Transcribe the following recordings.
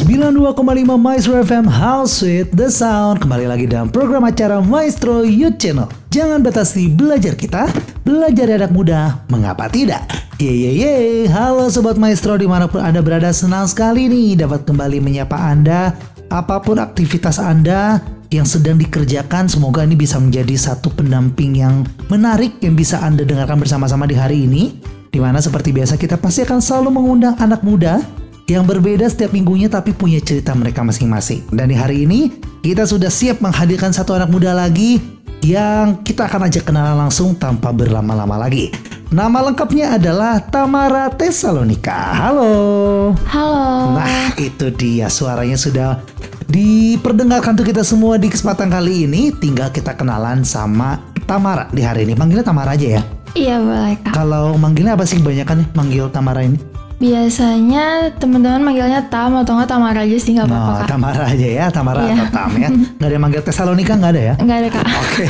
92,5 Maestro FM House with the Sound. Kembali lagi dalam program acara Maestro Youth Channel. Jangan batasi belajar kita Belajar anak muda, mengapa tidak? Ye ye ye, halo Sobat Maestro di mana pun Anda berada Senang sekali nih dapat kembali menyapa Anda. Apa pun aktivitas Anda yang sedang dikerjakan Semoga ini bisa menjadi satu pendamping yang menarik Yang bisa Anda dengarkan bersama-sama di hari ini Di mana seperti biasa kita pasti akan selalu mengundang anak muda yang berbeda setiap minggunya tapi punya cerita mereka masing-masing. Dan di hari ini kita sudah siap menghadirkan satu anak muda lagi yang kita akan ajak kenalan langsung tanpa berlama-lama lagi. Nama lengkapnya adalah Tamara Tesalonika. Halo. Halo. Nah, itu dia suaranya sudah diperdengarkan tuh kita semua di kesempatan kali ini. Tinggal kita kenalan sama Tamara di hari ini. Manggilnya Tamara aja ya. Iya boleh kak. Kalau manggilnya apa sih kebanyakan nih manggil Tamara ini? Biasanya teman-teman manggilnya Tam atau nggak Tamara aja sih nggak apa-apa kak. Tamara aja ya, Tamara Iya. atau Tam ya. Nggak ada yang manggil Tesalonika nggak ada ya? Nggak ada kak. Oke.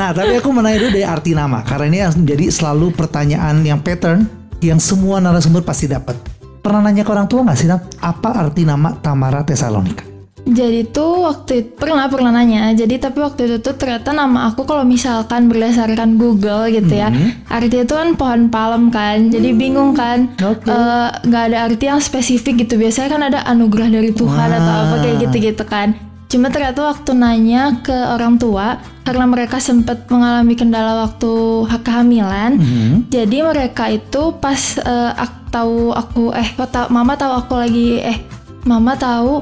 Nah, tapi aku mau nanya dulu dari arti nama karena ini menjadi selalu pertanyaan yang pattern yang semua narasumber pasti dapat. Pernah nanya ke orang tua nggak sih, Tam? Apa arti nama Tamara Tesalonika? Jadi tuh waktu itu pernah pernah nanya. Jadi tapi waktu itu tuh ternyata nama aku kalau misalkan berdasarkan Google gitu ya, artinya itu kan pohon palem kan. Jadi bingung kan. Eh, nggak ada arti yang spesifik gitu. Biasanya kan ada anugerah dari Tuhan atau apa kayak gitu-gitu kan. Cuma ternyata waktu nanya ke orang tua karena mereka sempat mengalami kendala waktu hak kehamilan. Hmm. Jadi mereka itu pas eh, aku tahu aku eh tahu mama tahu aku lagi eh mama tahu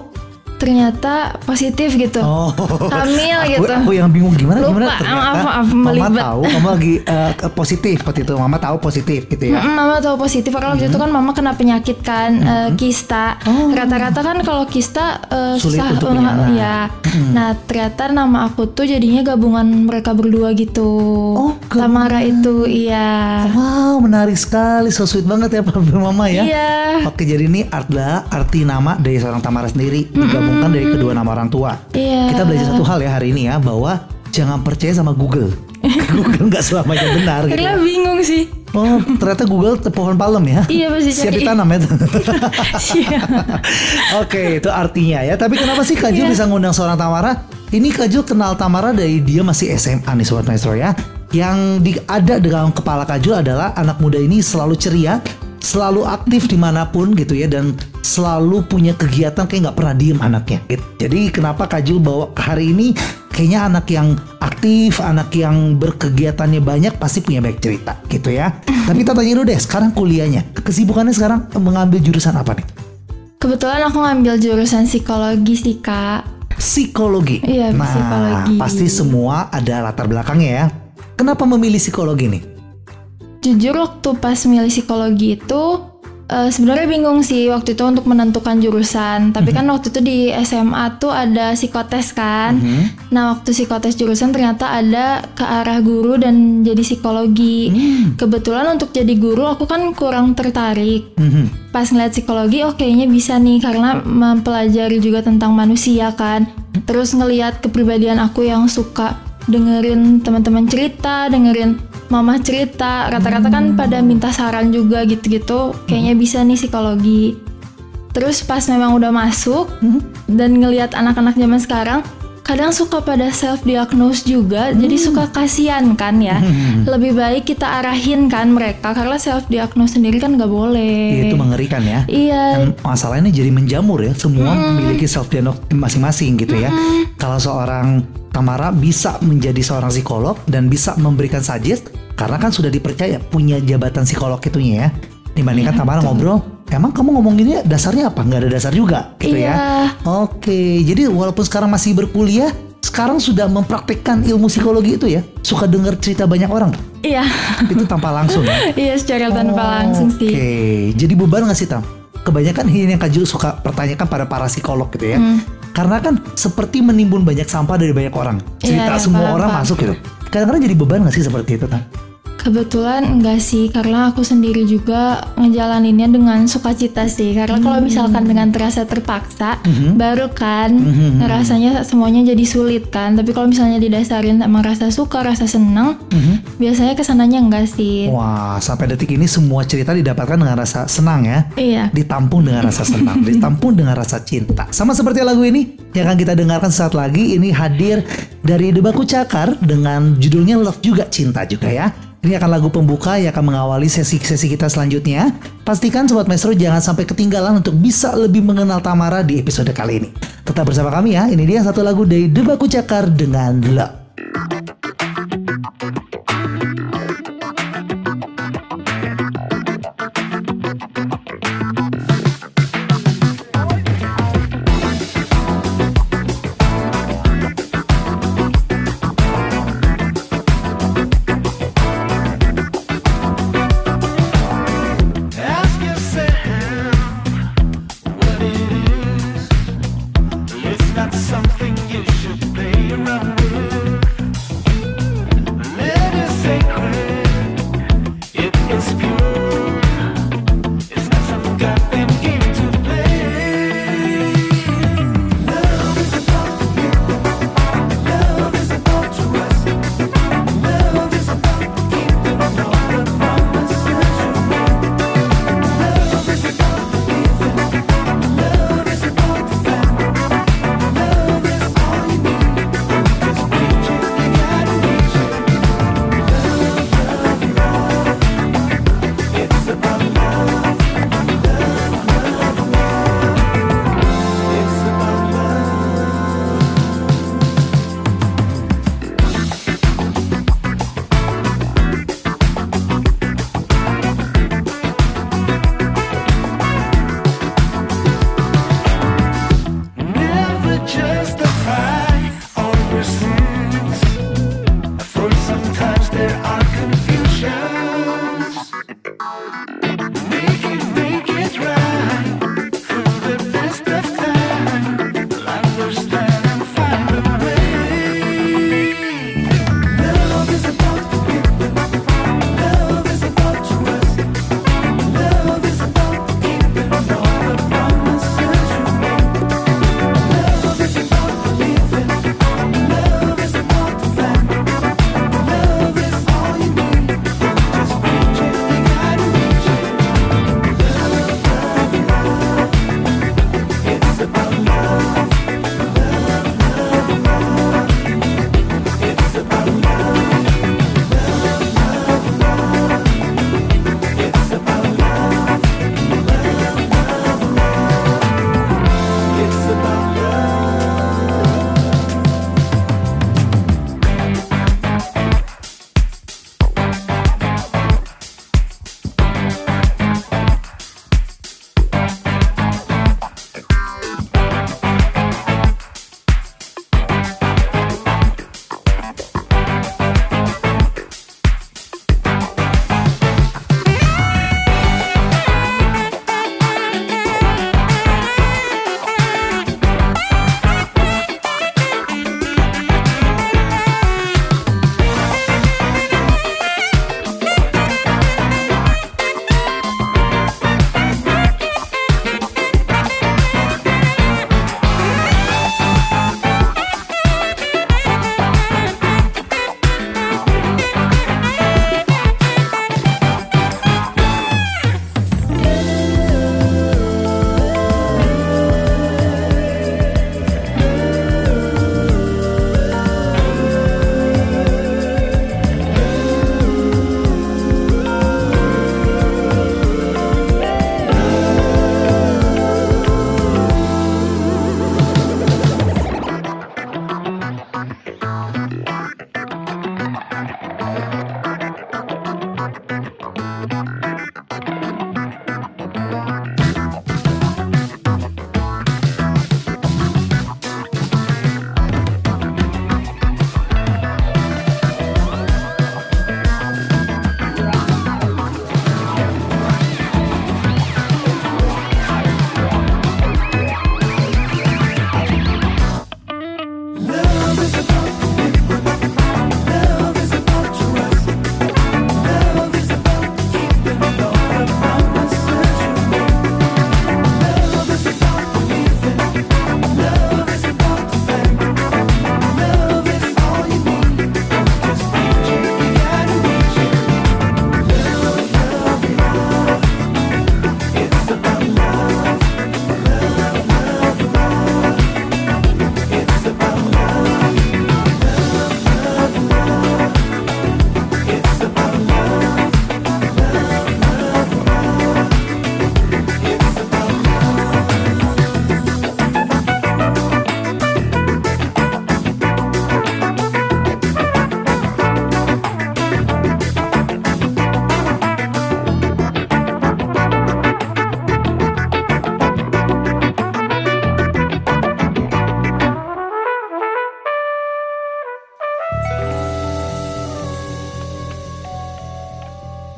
ternyata positif gitu. Oh, Hamil aku, gitu. Aku yang bingung gimana Lupa, gimana ternyata maaf, maaf, Mama tahu kamu lagi ke- positif seperti itu. Mama tahu positif gitu ya. Mm-mm, mama tahu positif karena waktu itu kan mama kena penyakit kan eh, kista. Oh. Rata-rata kan kalau kista eh, Sulit susah untuk anak. ya. Nah ternyata nama aku tuh jadinya gabungan mereka berdua gitu. Oh, Tamara itu iya. Wow, menarik sekali. So sweet banget ya Pak Mama ya. Iya. Oke, jadi ini adalah arti nama dari seorang Tamara sendiri digabungkan dari kedua nama orang tua. Iya. Kita belajar satu hal ya hari ini ya bahwa jangan percaya sama Google. Google nggak selamanya benar gitu. Karena bingung sih. Oh, ternyata Google pohon palem ya. Iya pasti Siap ditanam ya. Oke, itu artinya ya. Tapi kenapa sih Kak Jul Iya. bisa ngundang seorang Tamara? Ini Kak Jul kenal Tamara dari dia masih SMA nih Sobat Maestro ya. Yang di, ada dalam kepala Kak Jul adalah anak muda ini selalu ceria, selalu aktif di mana pun gitu ya. Dan selalu punya kegiatan kayak nggak pernah diem anaknya. gitu. Jadi kenapa Kak Jul bawa hari ini kayaknya anak yang aktif, anak yang berkegiatannya banyak pasti punya banyak cerita gitu ya. Tapi kita tanya dulu deh, sekarang kuliahnya, kesibukannya sekarang mengambil jurusan apa nih? Kebetulan aku ngambil jurusan psikologi sih kak. psikologi. Iya, nah, psikologi. pasti semua ada latar belakangnya ya. Kenapa memilih psikologi nih? Jujur waktu pas milih psikologi itu eh, sebenarnya bingung sih waktu itu untuk menentukan jurusan. Tapi kan waktu itu di SMA tuh ada psikotes kan. Mhm. Nah waktu psikotes jurusan ternyata ada ke arah guru dan jadi psikologi. Hmm. Kebetulan untuk jadi guru aku kan kurang tertarik. Mhm. Pas ngeliat psikologi, oh kayaknya bisa nih karena mempelajari juga tentang manusia kan. Terus ngeliat kepribadian aku yang suka dengerin teman-teman cerita, dengerin mama cerita. Rata-rata kan pada minta saran juga gitu-gitu. Kayaknya bisa nih psikologi. Terus pas memang udah masuk dan ngeliat anak-anak zaman sekarang, kadang suka pada self diagnose juga, jadi suka kasihan kan ya. Lebih baik kita arahin kan mereka karena self diagnose sendiri kan nggak boleh. Ya, itu mengerikan ya. Iya, Dan masalahnya jadi menjamur ya. Semua memiliki self diagnosis masing-masing gitu ya. Kalau seorang Tamara bisa menjadi seorang psikolog dan bisa memberikan suggest karena kan sudah dipercaya punya jabatan psikolog itunya ya. Dibandingkan Iya, Tamara ngobrol, emang kamu ngomonginnya dasarnya apa? Nggak ada dasar juga gitu Iya. ya. Oke, jadi walaupun sekarang masih berkuliah, sekarang sudah mempraktikkan ilmu psikologi itu ya. Suka dengar cerita banyak orang. iya, Itu tanpa langsung ya. iya secara tanpa langsung Oke, sih. jadi beban nggak sih Tam? Kebanyakan ini yang Kak suka pertanyakan pada para psikolog gitu ya. Hmm. Karena kan seperti menimbun banyak sampah dari banyak orang. Cerita Iya, semua paham, orang paham. masuk gitu. Kadang-kadang jadi beban nggak sih seperti itu Tam? Kebetulan enggak sih, karena aku sendiri juga ngejalaninnya dengan sukacita sih. Karena kalau misalkan dengan terasa terpaksa, baru kan ngerasanya semuanya jadi sulit kan. Tapi kalau misalnya didasarin emang rasa suka, rasa senang, biasanya ke sananya enggak sih. Wah, sampai detik ini semua cerita didapatkan dengan rasa senang ya. Iya. Ditampung dengan rasa senang, ditampung dengan rasa cinta. Sama seperti lagu ini yang akan kita dengarkan saat lagi ini hadir dari Debaku Cakar dengan judulnya Love juga cinta juga ya. Ini akan lagu pembuka yang akan mengawali sesi-sesi kita selanjutnya. Pastikan Sobat Maestro jangan sampai ketinggalan untuk bisa lebih mengenal Tamara di episode kali ini. Tetap bersama kami ya, ini dia satu lagu dari Debaku Cakar dengan Love.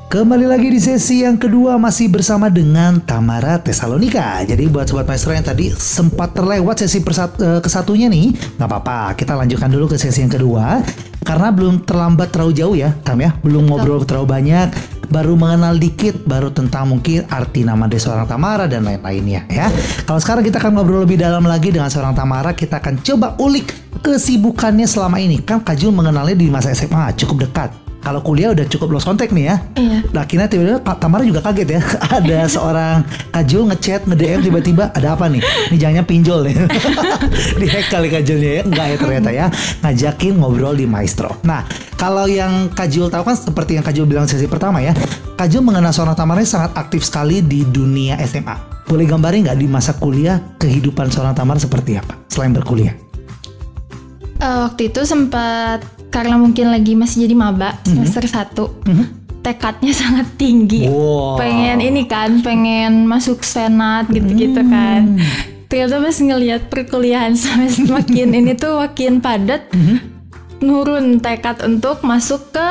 Kembali lagi di sesi yang kedua masih bersama dengan Tamara Tesalonika. Jadi buat sobat maestro yang tadi sempat terlewat sesi persat, eh, kesatunya nih, nggak apa-apa. Kita lanjutkan dulu ke sesi yang kedua karena belum terlambat terlalu jauh ya, Tam ya. Belum ngobrol terlalu banyak, baru mengenal dikit, baru tentang mungkin arti nama dari seorang Tamara dan lain-lainnya ya. Kalau sekarang kita akan ngobrol lebih dalam lagi dengan seorang Tamara, kita akan coba ulik kesibukannya selama ini. Kan Kak Jul mengenalnya di masa SMA cukup dekat. Kalau kuliah udah cukup lost contact nih ya. Iya. Nah, akhirnya tiba-tiba Tamara juga kaget ya. ada seorang Kajul ngechat, nge-DM tiba-tiba ada apa nih? Ini jangan pinjol nih. Dihack kali Kajulnya ya. Enggak ya ternyata ya. Ngajakin ngobrol di Maestro. Nah, kalau yang Kajul tahu kan seperti yang Kajul bilang sesi pertama ya. Kajul mengenal seorang Tamara yang sangat aktif sekali di dunia SMA. Boleh gambarin nggak di masa kuliah kehidupan seorang Tamara seperti apa selain berkuliah? Eh, waktu itu sempat karena mungkin lagi masih jadi maba semester 1 tekadnya sangat tinggi. Wow. pengen ini kan pengen masuk senat gitu-gitu kan. Ternyata pas ngelihat perkuliahan semester makin ini tuh makin padat nurun tekad untuk masuk ke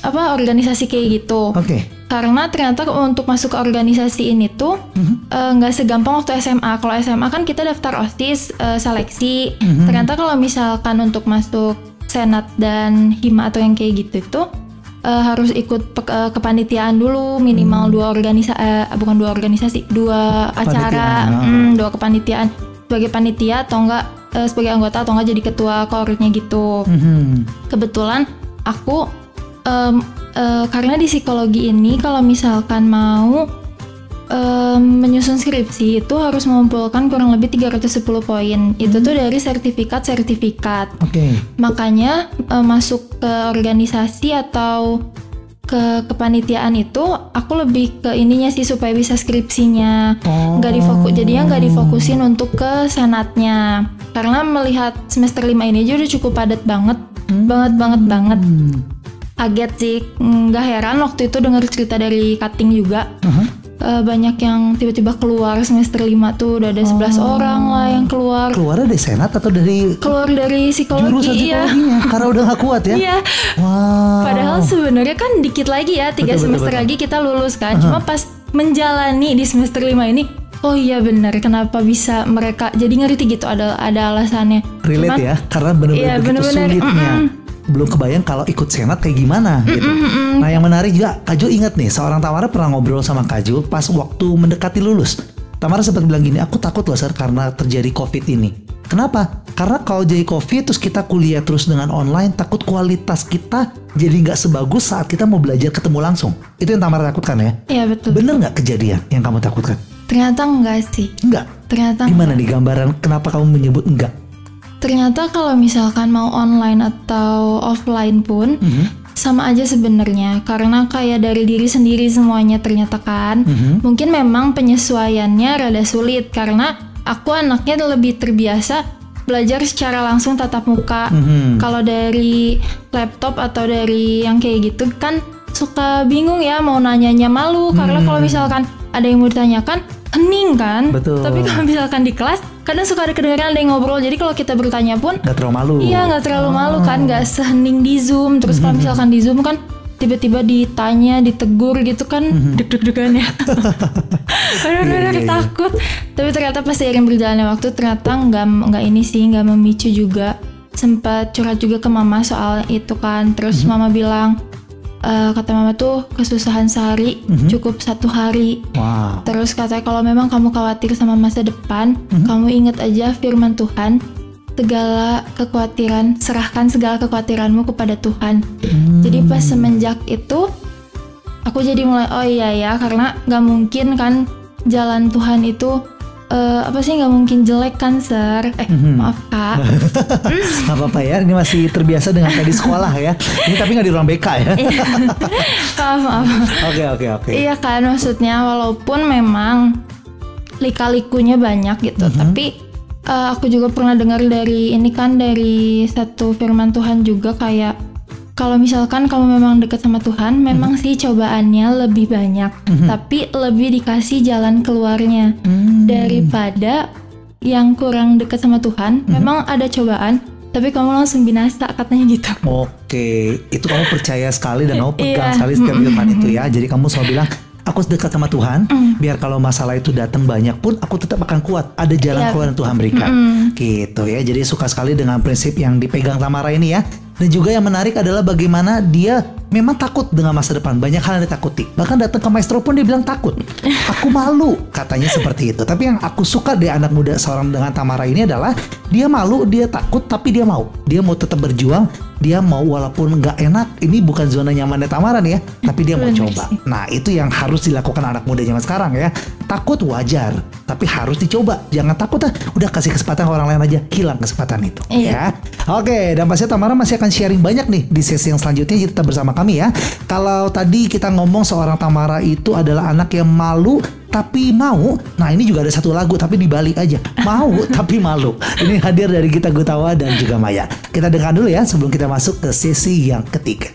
apa organisasi kayak gitu. Oke. karena ternyata untuk masuk ke organisasi ini tuh eh, nggak segampang waktu SMA. Kalau SMA kan kita daftar OSIS eh, seleksi. Ternyata kalau misalkan untuk masuk senat dan hima atau yang kayak gitu itu eh, harus ikut pe- eh, kepanitiaan dulu minimal dua organisasi bukan dua organisasi dua acara Kepanitiaan, mm, dua kepanitiaan. Sebagai panitia atau enggak eh, sebagai anggota atau enggak jadi ketua koordinatnya gitu. Mhm. kebetulan aku em, eh, karena di psikologi ini kalau misalkan mau em, menyusun skripsi itu harus mengumpulkan kurang lebih 310 poin. Itu tuh dari sertifikat-sertifikat. Oke. Makanya eh, masuk ke organisasi atau ke kepanitiaan itu aku lebih ke ininya sih supaya bisa skripsinya Oh. nggak difokus jadinya nggak difokusin untuk ke senatnya karena melihat semester 5 ini aja udah cukup padat banget banget banget banget Hmm. kaget sih nggak heran waktu itu dengar cerita dari cutting juga Aha. Eh, banyak yang tiba-tiba keluar semester 5 tuh udah ada 11 orang lah yang keluar Keluarnya dari senat atau dari keluar dari jurusan psikologi ya psikologinya karena udah gak kuat ya. iya Wow. Padahal sebenarnya kan dikit lagi ya, tiga Betul, betul, semester betul. lagi kita lulus kan. Cuma pas menjalani di semester 5 ini, oh iya benar, kenapa bisa mereka jadi ngerti gitu ada ada alasannya. relate Cuman, ya karena benar-benar Iya, bener-bener, sulitnya. Belum kebayang kalau ikut senat kayak gimana gitu. Nah yang menarik juga Kajul ingat nih seorang Tamara pernah ngobrol sama Kajul pas waktu mendekati lulus. Tamara sempat bilang gini, aku takut loh sir karena terjadi covid ini. Kenapa? Karena kalau jadi covid terus kita kuliah terus dengan online takut kualitas kita jadi nggak sebagus saat kita mau belajar ketemu langsung. Itu yang Tamara takutkan ya. Iya betul. Bener nggak kejadian yang kamu takutkan? Ternyata enggak sih. Enggak. Ternyata Gimana nih gambaran kenapa kamu menyebut enggak? Ternyata kalau misalkan mau online atau offline pun Mhm. sama aja sebenarnya karena kayak dari diri sendiri semuanya ternyata kan Mhm. mungkin memang penyesuaiannya rada sulit karena aku anaknya lebih terbiasa belajar secara langsung tatap muka Mhm. kalau dari laptop atau dari yang kayak gitu kan suka bingung ya mau nanyanya malu karena kalau misalkan ada yang mau ditanyakan hening kan Betul. tapi kalau misalkan di kelas kadang suka ada kedengaran ada yang ngobrol jadi kalau kita bertanya pun Nggak terlalu malu. Iya nggak terlalu malu kan, nggak sehening di zoom. Terus kalau misalkan di zoom kan tiba-tiba ditanya, ditegur gitu kan, deg-deg-degan ya. Bener-bener Iya, iya, iya. takut. Tapi ternyata pas seiring berjalannya waktu ternyata nggak nggak ini sih nggak memicu juga. Sempat curhat juga ke mama soal itu kan. Terus mama bilang "Eh, kata mama tuh kesusahan sehari cukup satu hari. Wow. Terus katanya kalau memang kamu khawatir sama masa depan, kamu ingat aja firman Tuhan, segala kekhawatiran, serahkan segala kekhawatiranmu kepada Tuhan. Jadi pas semenjak itu, aku jadi mulai oh iya ya, karena nggak mungkin kan jalan Tuhan itu eh, apa sih nggak mungkin jelek kan, Sir? Eh maaf kak. Gak apa-apa ya, ini masih terbiasa dengan kayak di sekolah ya. Ini tapi nggak di ruang BK ya. maaf maaf. Oke oke oke. Iya kan maksudnya walaupun memang lika-likunya banyak gitu, tapi eh, aku juga pernah dengar dari ini kan dari satu firman Tuhan juga kayak kalau misalkan kamu memang dekat sama Tuhan, memang sih cobaannya lebih banyak, tapi lebih dikasih jalan keluarnya Hmm. daripada yang kurang dekat sama Tuhan. Memang ada cobaan, tapi kamu langsung binasa katanya gitu. Oke, itu kamu percaya sekali dan kamu pegang Iya. sekali setiap firman itu ya. Jadi kamu selalu bilang, aku dekat sama Tuhan, Mm. biar kalau masalah itu datang banyak pun aku tetap akan kuat. Ada jalan Iya. keluar yang Tuhan berikan. Gitu ya. Jadi suka sekali dengan prinsip yang dipegang Tamara ini ya. Dan juga yang menarik adalah bagaimana dia memang takut dengan masa depan. Banyak hal yang ditakuti. Bahkan datang ke maestro pun dia bilang takut. Aku malu katanya seperti itu. Tapi yang aku suka dari anak muda seorang dengan Tamara ini adalah dia malu, dia takut, tapi dia mau. Dia mau tetap berjuang. Dia mau walaupun nggak enak. Ini bukan zona nyamannya Tamara nih ya. Tapi dia mau coba. Nah itu yang harus dilakukan anak muda zaman sekarang ya. Takut wajar, tapi harus dicoba. Jangan takut ah, udah kasih kesempatan ke orang lain aja, hilang kesempatan itu. Iya. Ya. Oke, dan pasti Tamara masih akan sharing banyak nih di sesi yang selanjutnya tetap bersama kami ya. Kalau tadi kita ngomong seorang Tamara itu adalah anak yang malu tapi mau. Nah ini juga ada satu lagu tapi dibalik aja. Mau tapi malu. Ini hadir dari Gita Gutawa dan juga Maya. Kita dengar dulu ya sebelum kita masuk ke sesi yang ketiga.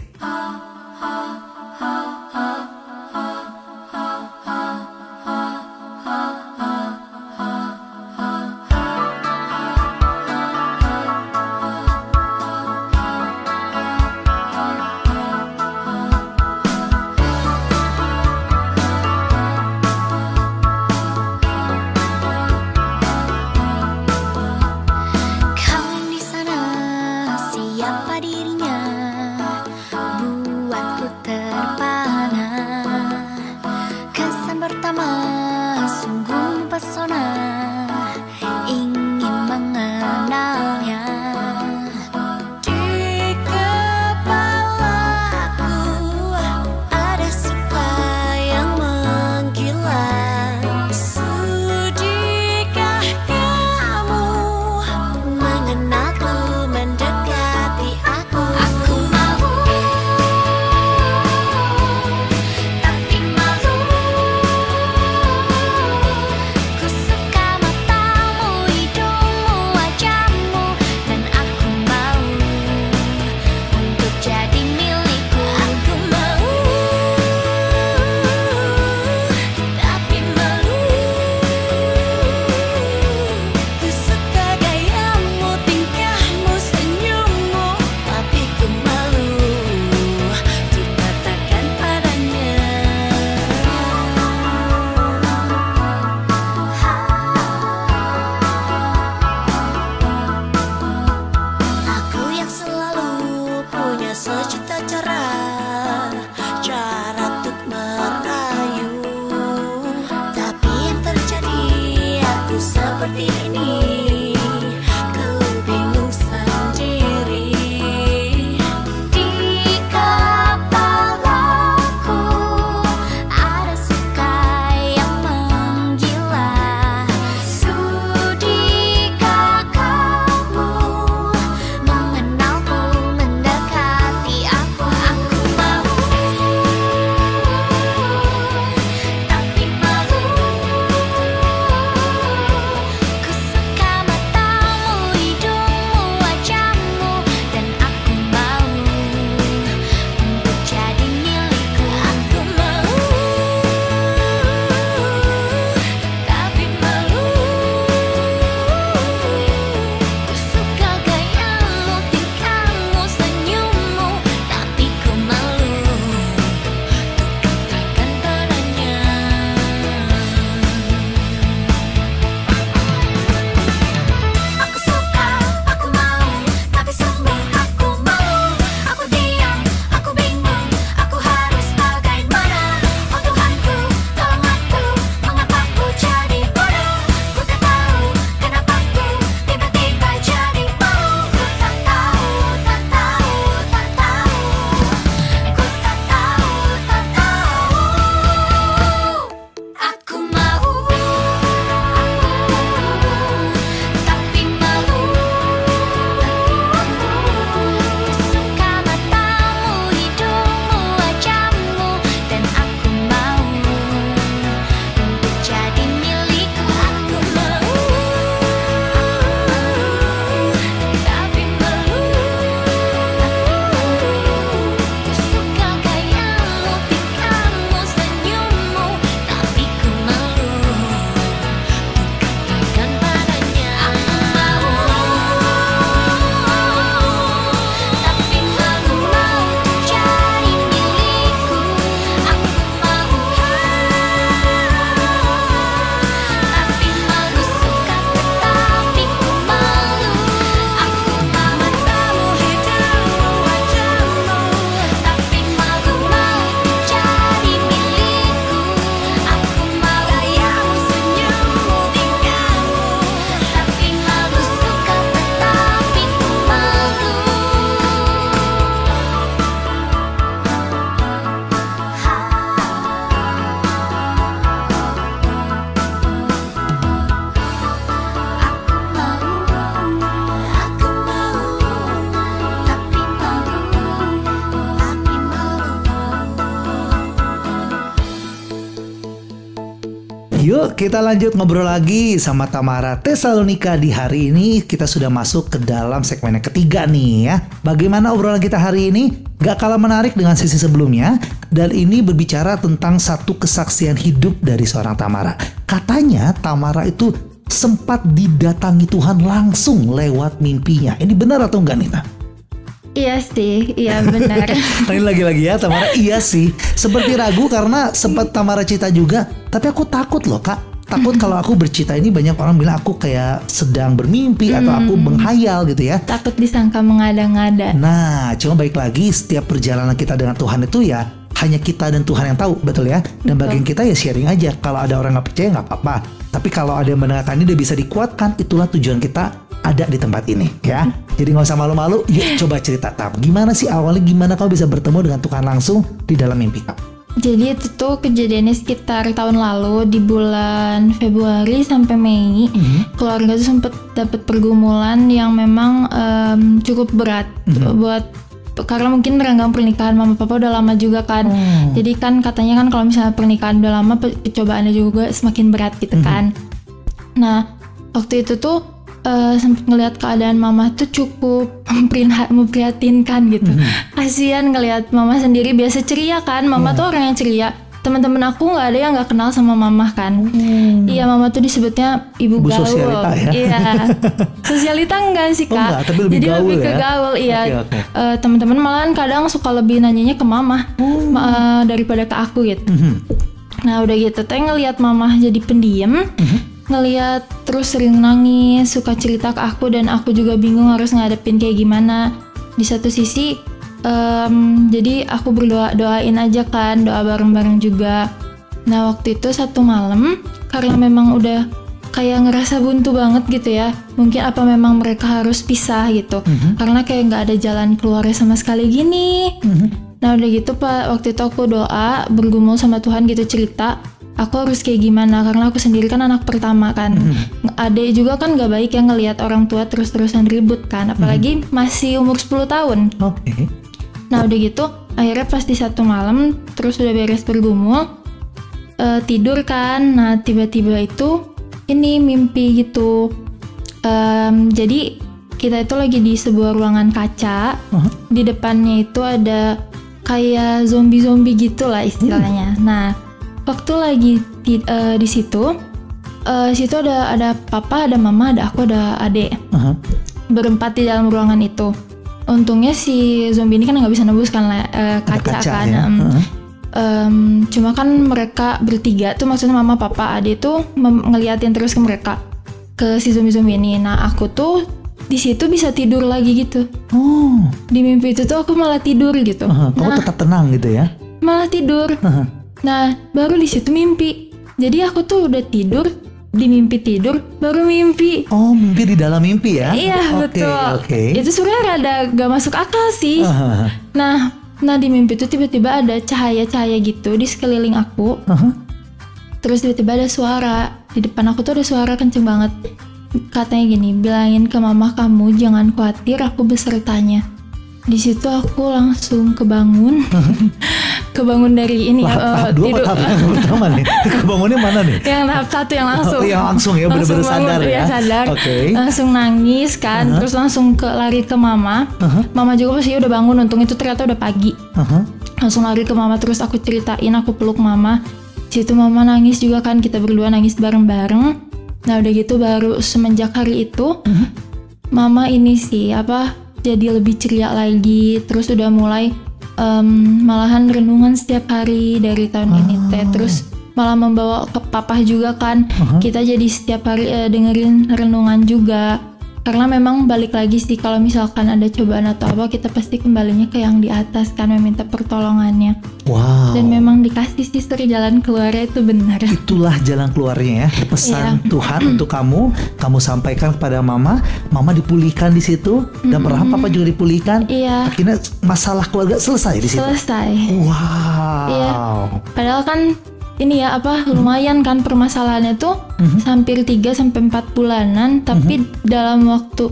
Kita lanjut ngobrol lagi sama Tamara Tesalonika di hari ini kita sudah masuk ke dalam segmen yang ketiga nih ya. Bagaimana obrolan kita hari ini? Gak kalah menarik dengan sesi sebelumnya dan ini berbicara tentang satu kesaksian hidup dari seorang Tamara. Katanya Tamara itu sempat didatangi Tuhan langsung lewat mimpinya. Ini benar atau enggak Nita? Iya sih, iya benar. Ini lagi-lagi ya Tamara Iya sih. Seperti ragu karena sempat Tamara cita juga Tapi aku takut loh kak. Takut kalau aku bercita ini banyak orang bilang aku kayak sedang bermimpi Atau aku menghayal gitu ya. Takut disangka mengada-ngada. Nah cuma baik lagi setiap perjalanan kita dengan Tuhan itu ya hanya kita dan Tuhan yang tahu betul ya? Dan bagian kita ya sharing aja. Kalau ada orang nggak percaya nggak apa-apa. Tapi kalau ada yang mendengarkan ini dia bisa dikuatkan itulah tujuan kita ada di tempat ini ya. Jadi nggak usah malu-malu yuk coba cerita tam gimana sih awalnya gimana kau bisa bertemu dengan Tuhan langsung di dalam mimpi kau? Jadi itu tuh kejadiannya sekitar tahun lalu di bulan Februari sampai Mei. Keluarga tuh sempet dapet pergumulan yang memang em, cukup berat buat karena mungkin renggang pernikahan mama papa udah lama juga kan. Jadi kan katanya kan kalau misalnya pernikahan udah lama pe- cobaannya juga semakin berat gitu kan. Nah, waktu itu tuh eh, sempet ngelihat keadaan mama tuh cukup mempriha- memprihatinkan gitu. Kasihan ngelihat mama sendiri biasa ceria kan. Mama tuh orang yang ceria. Teman-teman aku nggak ada yang nggak kenal sama mama kan. Iya, mama tuh disebutnya ibu, Ibu gaul. sosialita ya? Iya. sosialita enggak sih, Oh, Kak. enggak, tapi lebih Jadi gaul lebih ke ya? gaul, iya. Oke, oke. Eh, teman-teman malahan kadang suka lebih nanyanya ke mama ma- eh, daripada ke aku gitu. Mhm. Nah udah gitu teh ngelihat mama jadi pendiam ngelihat terus sering nangis suka cerita ke aku dan aku juga bingung harus ngadepin kayak gimana. Di satu sisi em, jadi aku berdoa doain aja kan doa bareng-bareng juga. Nah waktu itu satu malam karena memang udah kayak ngerasa buntu banget gitu ya mungkin apa memang mereka harus pisah gitu. Karena kayak nggak ada jalan keluarnya sama sekali gini. Nah udah gitu pak waktu itu aku doa bergumul sama Tuhan gitu cerita aku harus kayak gimana? Karena aku sendiri kan anak pertama kan. Adek juga kan gak baik ya ngelihat orang tua terus-terusan ribut kan. Apalagi masih umur 10 tahun. Oke nah udah gitu akhirnya pas di satu malam terus udah beres bergumul eh, tidur kan. Nah tiba-tiba itu ini mimpi gitu. Em, jadi kita itu lagi di sebuah ruangan kaca. Aha. di depannya itu ada kayak zombie-zombie gitu lah istilahnya. Nah, waktu lagi di, eh, di situ, eh, situ ada ada papa, ada mama, ada aku, ada adik Aha. berempat di dalam ruangan itu. Untungnya si zombie ini kan nggak bisa nembus kan Ada kaca, kaca kan. ya. em. Heeh. Em, cuma kan mereka bertiga tuh maksudnya mama, papa, adik tuh ngeliatin terus ke mereka ke si zombie-zombie ini. Nah, aku tuh di situ bisa tidur lagi gitu. oh Di mimpi itu tuh aku malah tidur gitu. aha. kamu Nah, tetap tenang gitu ya malah tidur. Aha. Nah, baru di situ mimpi. Jadi aku tuh udah tidur, di mimpi tidur, baru mimpi. oh mimpi di dalam mimpi ya Iya, Oke, betul. oke Itu sebenarnya rada gak masuk akal sih. Aha. Nah, nah di mimpi itu tiba-tiba ada cahaya-cahaya gitu di sekeliling aku. Aha. Terus tiba-tiba ada suara di depan aku tuh ada suara kenceng banget. Katanya gini, bilangin ke mama kamu jangan khawatir, aku besertanya. Di situ aku langsung kebangun, kebangun dari ini ya, tahap dua tidur. apa tahap pertama nih kebangunnya mana nih yang tahap satu yang langsung Oh, yang langsung ya, bangun, sadar ya. iya, sadar Oke. langsung nangis kan terus langsung ke lari ke mama Aha. mama juga pasti udah bangun untung itu ternyata udah pagi Aha. langsung lari ke mama terus aku ceritain aku peluk mama situ mama nangis juga kan kita berdua nangis bareng-bareng nah udah gitu baru semenjak hari itu Mhm. mama ini sih apa jadi lebih ceria lagi terus udah mulai em, malahan renungan setiap hari dari tahun ini teh. Ah. terus malah membawa ke papa juga kan. Kita jadi setiap hari eh, dengerin renungan juga karena memang balik lagi sih kalau misalkan ada cobaan atau apa kita pasti kembalinya ke yang di atas kan meminta pertolongannya. Wow. Dan memang dikasih sih sur jalan keluarnya itu benar. Itulah jalan keluarnya ya. Pesan Iya. Tuhan untuk kamu kamu sampaikan kepada mama mama dipulihkan di situ. Dan perlahan papa juga dipulihkan. Iya. Akhirnya masalah keluarga selesai di situ. Selesai. Wow. Iya. Padahal kan ini ya apa lumayan kan permasalahannya tuh Mhm. hampir 3 sampai 4 bulanan tapi dalam waktu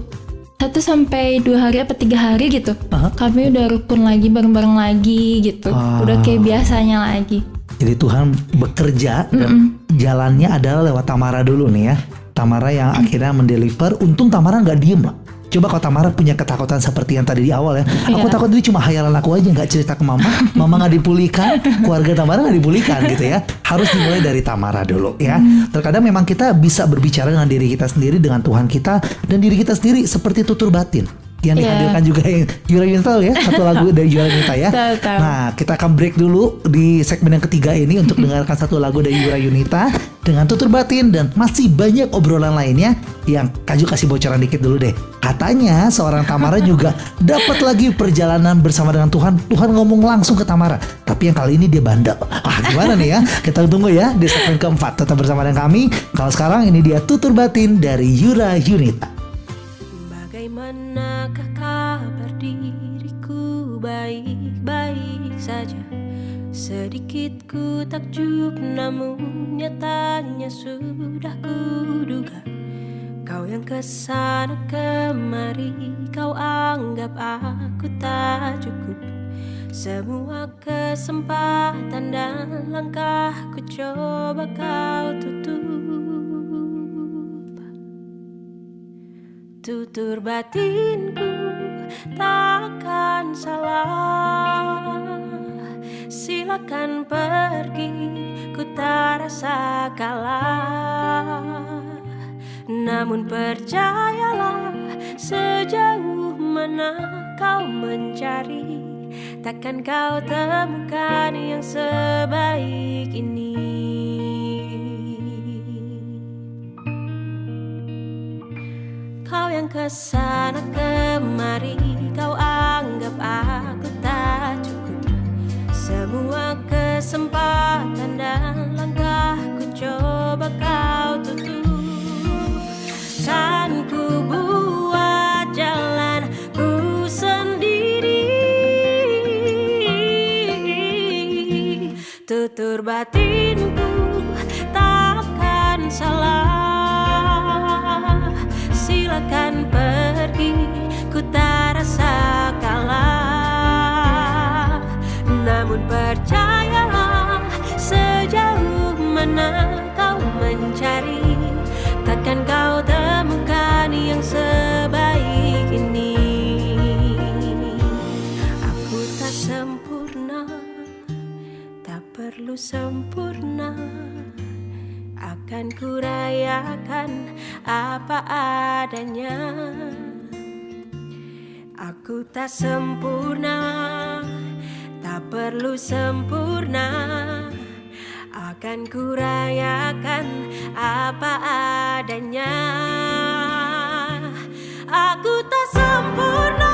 1 sampai 2 hari apa 3 hari gitu. Aha. Kami udah rukun lagi bareng-bareng lagi gitu. Udah kayak biasanya lagi. Jadi Tuhan bekerja dan jalannya adalah lewat Tamara dulu nih ya. Tamara yang akhirnya mendeliver. Untung Tamara nggak diem loh. Coba kalau Tamara punya ketakutan seperti yang tadi di awal ya. Aku Iya. takut ini cuma hayalan aku aja nggak cerita ke mama. Mama nggak dipulihkan, keluarga Tamara nggak dipulihkan gitu ya. Harus dimulai dari Tamara dulu ya. Terkadang memang kita bisa berbicara dengan diri kita sendiri, dengan Tuhan kita dan diri kita sendiri seperti tutur batin. Yang Iya. dihadirkan juga yang Yura Yunita tahu ya satu lagu dari Yura Yunita ya. Tahu, tahu. Nah kita akan break dulu di segmen yang ketiga ini untuk dengarkan satu lagu dari Yura Yunita dengan tutur batin dan masih banyak obrolan lainnya yang Kaju kasih bocoran dikit dulu deh. Katanya seorang Tamara juga dapat lagi perjalanan bersama dengan Tuhan. Tuhan ngomong langsung ke Tamara. Tapi yang kali ini dia bandel. Wah gimana nih ya? Kita tunggu ya di segmen keempat. Tetap bersama dengan kami. Kalau sekarang ini dia tutur batin dari Yura Yunita. Bagaimanakah kabar diriku? Baik-baik saja. Sedikit ku takjub namun nyatanya sudah kuduga Kau yang ke sana kemari kau anggap aku tak cukup. Semua kesempatan dan langkah ku coba kau tutup Tutur batinku takkan salah. Silakan pergi ku tak rasa kalah. Namun percayalah sejauh mana kau mencari Takkan kau temukan yang sebaik ini Kau yang ke sana kemari. Kau anggap aku tak cukup. Semua kesempatan dan langkahku coba kau tutup. Kan ku buat jalan ku sendiri. Tutur batinku takkan salah Silakan pergi ku tak rasa kalah. Namun percayalah sejauh mana kau mencari Takkan kau temukan yang sebaik ini. Aku tak sempurna Tak perlu sempurna Akan kurayakan apa adanya. Aku tak sempurna Tak perlu sempurna. Akan kurayakan apa adanya. Aku tak sempurna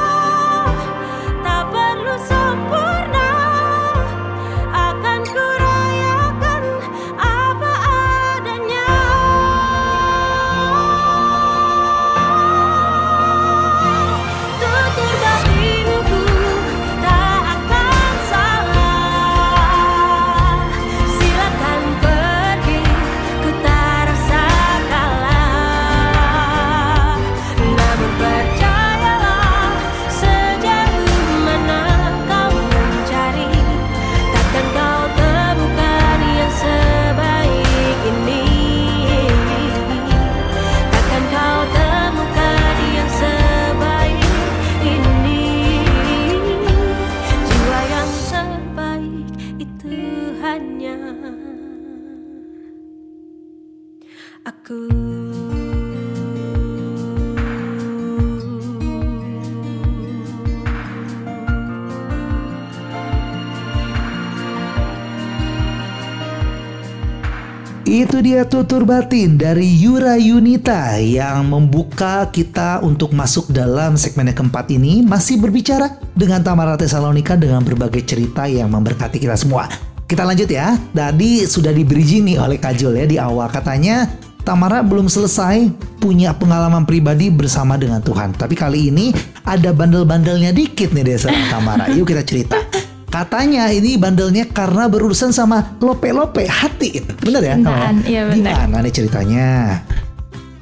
Dia tutur batin dari Yura Yunita yang membuka kita untuk masuk dalam segmen yang keempat ini masih berbicara dengan Tamara Tesalonika dengan berbagai cerita yang memberkati kita semua. Kita lanjut ya. Tadi sudah di bridging nih oleh Kajol ya di awal katanya Tamara belum selesai punya pengalaman pribadi bersama dengan Tuhan. Tapi kali ini ada bandel-bandelnya dikit nih desa Tamara. Yuk kita cerita. Katanya ini bandelnya karena berurusan sama lope-lope hati. Bener ya? Tamara? iya benar. Gimana nih ceritanya?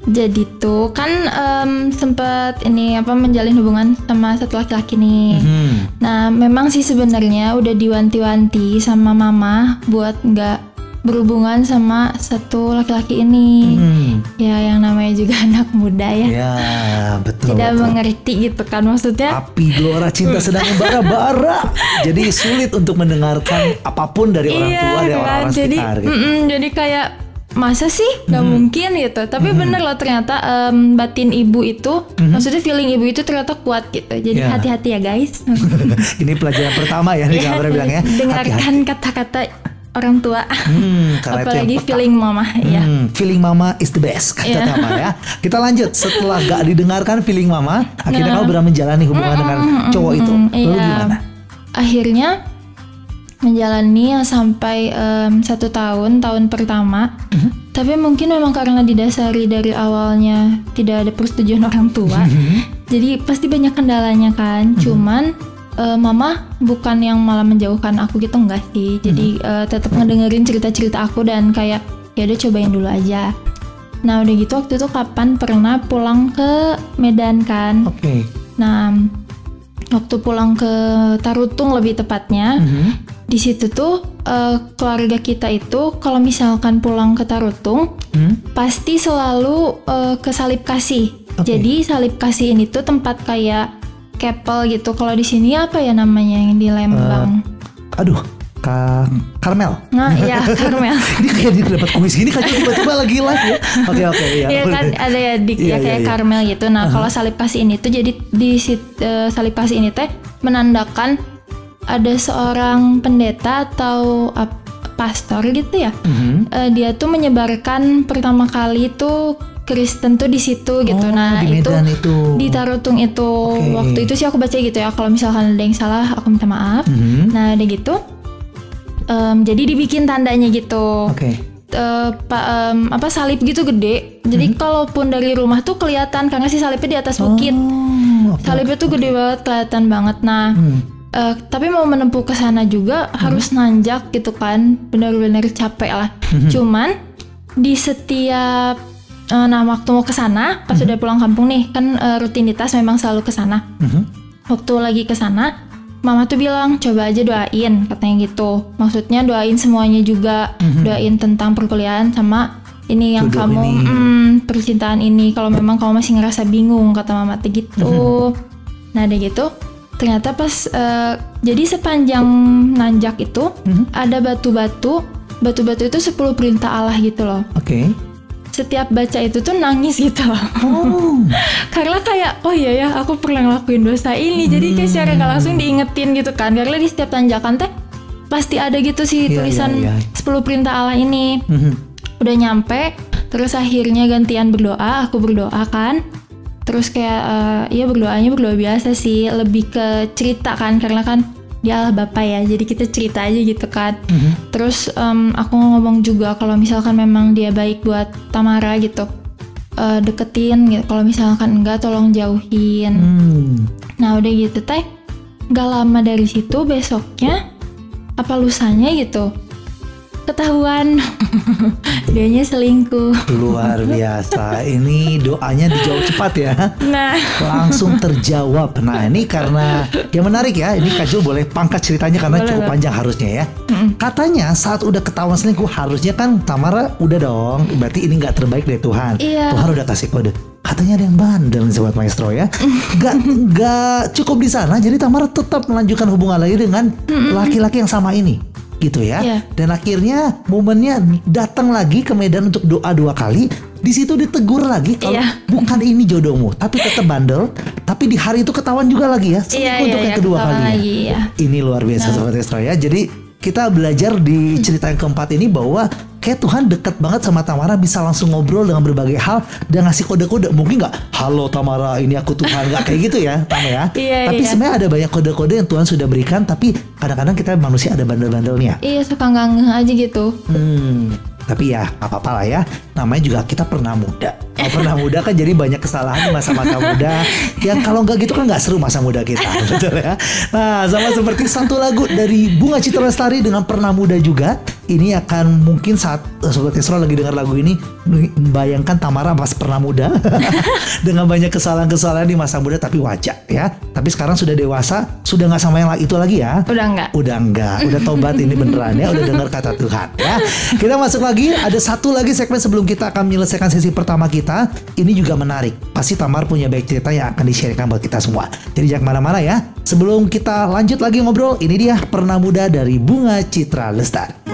Jadi tuh kan em, sempet ini apa menjalin hubungan sama satu laki-laki nih. Hmm. Nah, memang sih sebenarnya udah diwanti-wanti sama mama buat nggak berhubungan sama satu laki-laki ini. Hmm. Ya, yang namanya juga anak muda ya. Ya, betul. Tidak betul. mengerti gitu kan maksudnya. Api gelora cinta sedang membara-bara. Jadi sulit untuk mendengarkan apa pun dari orang iya, tua dan kan? orang-orang jadi, sekitar gitu. mm-mm, jadi kayak masa sih nggak mungkin gitu. Tapi bener loh ternyata em, batin ibu itu, maksudnya feeling ibu itu ternyata kuat gitu. Jadi Ya. hati-hati ya guys. Ini pelajaran pertama ya nih kabar bilang ya. Dengarkan kata-kata orang tua. Hmm, itu Apalagi feeling mama ya. Hmm, feeling mama is the best kata Iya. Tama ya. Kita lanjut setelah gak didengarkan feeling mama, akhirnya Nah. kamu berani menjalani hubungan dengan cowok itu. Mm, Lalu iya. gimana? Akhirnya menjalani sampai em, satu tahun, tahun pertama. Mhm. Tapi mungkin memang karena didasari dari awalnya tidak ada persetujuan orang tua. Mhm. Jadi pasti banyak kendalanya kan. Cuman eh, mama bukan yang malah menjauhkan aku gitu enggak sih. Jadi Mhm. eh, tetap ngedengerin cerita-cerita aku dan kayak ya udah cobain dulu aja. Nah udah gitu waktu itu kapan pernah pulang ke Medan kan. Oke. Nah, waktu pulang ke Tarutung lebih tepatnya, Mhm. di situ tuh eh, keluarga kita itu kalau misalkan pulang ke Tarutung Hmm? pasti selalu eh, ke Salib Kasih. Oke. Jadi Salib Kasih ini tuh tempat kayak Kepel gitu. Kalau di sini apa ya namanya yang di Lembang? Aduh, Kak Karmel. Nah, iya Karmel. Ini kayak dia dapat kuis gini kayak tiba-tiba lagi live ya. Oke oke iya. Iya kan ada ya di Iya, ya kayak iya. Karmel gitu. Nah, kalau salib kasih ini tuh jadi di sit- eh, salib kasih ini teh menandakan ada seorang pendeta atau ap- pastor gitu ya. Mhm. Eh, dia tuh menyebarkan pertama kali tuh Kristen tuh di situ gitu. Oh, nah, di itu Medan itu. di Tarutung itu. Oke. Waktu itu sih aku baca gitu ya. Kalau misalkan ada yang salah, aku minta maaf. Mhm. Nah, ada gitu. Em, jadi dibikin tandanya gitu Oke. eh, pa- em, apa salib gitu gede. Jadi kalaupun dari rumah tuh kelihatan karena si salibnya di atas bukit. Oh, oke. Salibnya tuh gede banget kelihatan banget. Nah, Hmm. eh, tapi mau menempuh ke sana juga harus nanjak gitu kan. Benar-benar capek lah. Cuman di setiap eh, nah waktu mau ke sana pas udah pulang kampung nih kan eh, rutinitas memang selalu ke sana. Mhm. Waktu lagi ke sana, mama tuh bilang coba aja doain katanya gitu. Maksudnya doain semuanya juga, doain tentang perkuliahan sama ini yang Jodoh kamu ini. mm, percintaan ini. Kalau memang kamu masih ngerasa bingung kata mama tuh gitu. Nah, ada gitu. Ternyata pas eh, jadi sepanjang nanjak itu ada batu-batu. Batu-batu itu 10 perintah Allah gitu loh. Oke. Setiap baca itu tuh nangis gitu loh. Oh. Karena kayak oh iya ya aku pernah ngelakuin dosa ini jadi kayak secara nggak langsung diingetin gitu kan karena di setiap tanjakan teh pasti ada gitu sih Iya, tulisan iya, iya. 10 perintah Allah ini Mhm. udah nyampe terus akhirnya gantian berdoa aku berdoa kan terus kayak eh, ya berdoanya berdoa biasa sih lebih ke cerita kan karena kan dia Allah Bapa ya jadi kita cerita aja gitu kan Mhm. terus em, aku ngomong juga kalau misalkan memang dia baik buat Tamara gitu eh, deketin gitu kalau misalkan enggak tolong jauhin Hmm. nah udah gitu teh nggak lama dari situ besoknya apa lusanya gitu ketahuan dianya selingkuh Luar biasa. Ini doanya dijawab cepat ya. nah Langsung terjawab. Nah ini karena yang menarik ya. Ini Kak Jul boleh pangkat ceritanya karena Boleh, cukup panjang harusnya ya. Katanya saat udah ketahuan selingkuh harusnya kan Tamara udah dong. Berarti ini nggak terbaik dari Tuhan. Iya. Tuhan udah kasih kode. Katanya ada yang bandel nih sobat maestro ya. Gak, gak cukup di sana. Jadi Tamara tetap melanjutkan hubungan lagi dengan laki-laki yang sama ini. Gitu ya. Iya. Dan akhirnya momennya datang lagi ke Medan untuk doa dua kali. Di situ ditegur lagi kalau Iya. bukan ini jodohmu, tapi tetap bandel. Tapi di hari itu ketahuan juga lagi ya. Selingkuh Iya, iya, untuk yang iya, kedua kalinya. lagi, iya. Ini luar biasa sobat Maestro ya. Jadi kita belajar di cerita yang keempat ini bahwa kayak Tuhan dekat banget sama Tamara bisa langsung ngobrol dengan berbagai hal dan ngasih kode-kode. Mungkin nggak, halo Tamara, ini aku Tuhan nggak kayak gitu ya, Tam ya. Iya, tapi iya. sebenarnya ada banyak kode-kode yang Tuhan sudah berikan, tapi kadang-kadang kita manusia ada bandel-bandelnya. iya suka nggak ngeh aja gitu Hmm, tapi ya nggak apa-apa lah ya. Namanya juga kita pernah muda. Kalau pernah muda kan jadi banyak kesalahan masa-masa muda. Yang kalau nggak gitu kan nggak seru masa muda kita, betul ya. Nah, sama seperti satu lagu dari Bunga Citra Lestari dengan pernah muda juga. ini akan mungkin saat eh, Sobat Isra lagi dengar lagu ini Membayangkan Tamara pas pernah muda Dengan banyak kesalahan-kesalahan di masa muda Tapi wajar ya Tapi sekarang sudah dewasa Sudah nggak sama yang itu lagi ya Udah enggak? Udah enggak, udah tobat ini beneran ya, udah dengar kata Tuhan ya. Kita masuk lagi, ada satu lagi segmen sebelum kita akan menyelesaikan sesi pertama kita. Ini juga menarik. Pasti Tamar punya baik cerita yang akan di-sharekan buat kita semua. Jadi jangan mana-mana ya. Sebelum kita lanjut lagi ngobrol, ini dia Pernah Muda dari Bunga Citra Lestari.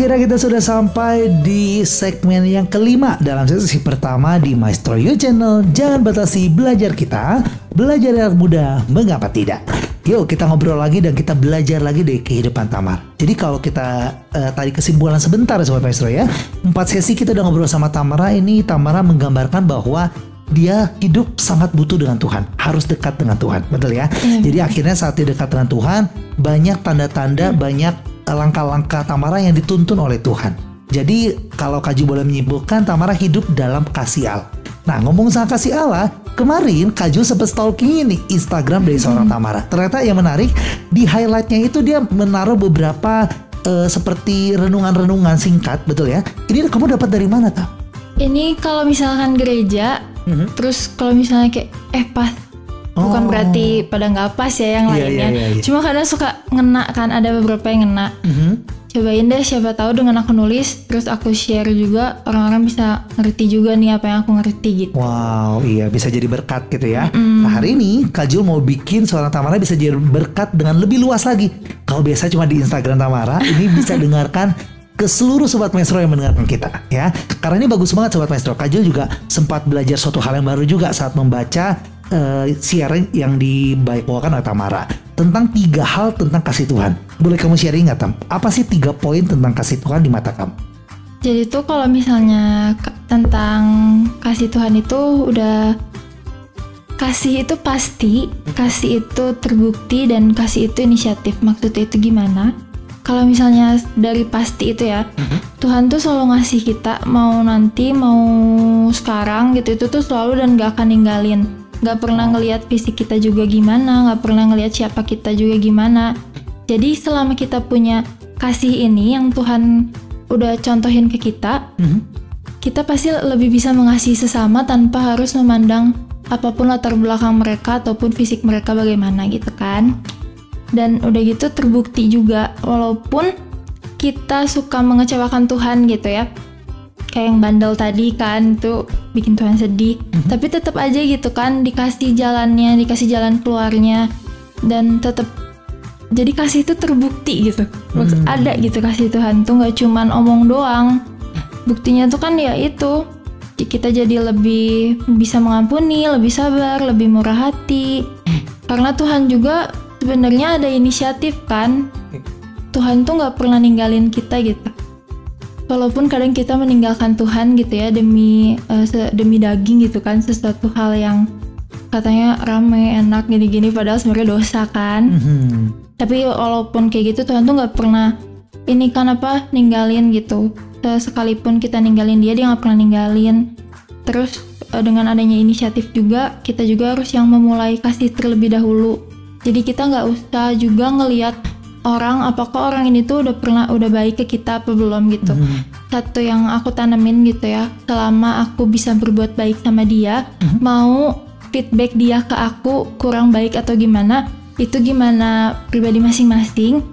Akhirnya kita sudah sampai di segmen yang kelima dalam sesi pertama di Maestro You Channel. Jangan batasi belajar kita, belajar yang muda, mengapa tidak? Yuk kita ngobrol lagi dan kita belajar lagi dari kehidupan Tamar. Jadi kalau kita eh, tadi kesimpulan sebentar Sobat Maestro ya. Empat sesi kita udah ngobrol sama Tamara. Ini Tamara menggambarkan bahwa dia hidup sangat butuh dengan Tuhan, harus dekat dengan Tuhan, betul ya? Jadi akhirnya saat dia dekat dengan Tuhan, banyak tanda-tanda, banyak eh, langkah-langkah Tamara yang dituntun oleh Tuhan. Jadi kalau Kaju boleh menyimpulkan, Tamara hidup dalam kasih Allah. Nah ngomong soal kasih Allah, kemarin Kaju sempat stalking ini Instagram dari seorang Tamara. Ternyata yang menarik di highlightnya itu dia menaruh beberapa eh, seperti renungan-renungan singkat, betul ya? Ini kamu dapat dari mana tak? Ini kalau misalkan gereja, terus kalau misalnya kayak eh pas bukan Oh. berarti pada nggak pas ya Iya, yang lainnya. iya, iya, iya. Cuma kadang suka ngena kan ada beberapa yang ngena. Mhm. Cobain deh siapa tahu dengan aku nulis terus aku share juga orang-orang bisa ngerti juga nih apa yang aku ngerti gitu. Wow, iya bisa jadi berkat gitu ya. Nah hari ini Kak Jul mau bikin suara Tamara bisa jadi berkat dengan lebih luas lagi. Kalau biasa cuma di Instagram Tamara, ini bisa dengarkan ke seluruh sobat maestro yang mendengarkan kita ya. Karena ini bagus banget sobat maestro. Kajul juga sempat belajar suatu hal yang baru juga saat membaca eh, siaran yang dibawakan oleh Tamara tentang tiga hal tentang kasih Tuhan. Boleh kamu sharing nggak Tam? Apa sih tiga poin tentang kasih Tuhan di mata kamu? Jadi tuh kalau misalnya tentang kasih Tuhan itu udah kasih itu pasti, kasih itu terbukti dan kasih itu inisiatif. Maksudnya itu gimana? Kalau misalnya dari pasti itu ya, Tuhan tuh selalu ngasih kita mau nanti mau sekarang gitu itu tuh selalu dan gak akan ninggalin. Gak pernah ngelihat fisik kita juga gimana, gak pernah ngelihat siapa kita juga gimana. Jadi selama kita punya kasih ini yang Tuhan udah contohin ke kita, Mhm. kita pasti lebih bisa mengasihi sesama tanpa harus memandang apa pun latar belakang mereka ataupun fisik mereka bagaimana gitu kan. Dan udah gitu terbukti juga walaupun kita suka mengecewakan Tuhan gitu ya. Kayak yang bandel tadi kan itu bikin Tuhan sedih, tapi tetap aja gitu kan dikasih jalannya, dikasih jalan keluarnya dan tetap jadi kasih itu terbukti gitu. Maksud- Ada gitu kasih Tuhan tuh nggak cuman omong doang. Buktinya tuh kan ya itu kita jadi lebih bisa mengampuni, lebih sabar, lebih murah hati. Karena Tuhan juga sebenarnya ada inisiatif kan. Tuhan tuh nggak pernah ninggalin kita gitu. Walaupun kadang kita meninggalkan Tuhan gitu ya demi se- demi daging gitu kan sesuatu hal yang katanya rame, enak gini-gini padahal sebenarnya dosa kan. Mhm. Tapi walaupun kayak gitu Tuhan tuh nggak pernah ini kan apa ninggalin gitu. Se- Sekalipun kita ninggalin dia, dia nggak pernah ninggalin. Terus eh, dengan adanya inisiatif juga kita juga harus yang memulai kasih terlebih dahulu. Jadi kita nggak usah juga ngelihat orang apakah orang ini tuh udah pernah udah baik ke kita apa belum gitu. Satu yang aku tanemin gitu ya, selama aku bisa berbuat baik sama dia, mau feedback dia ke aku kurang baik atau gimana, itu gimana pribadi masing-masing.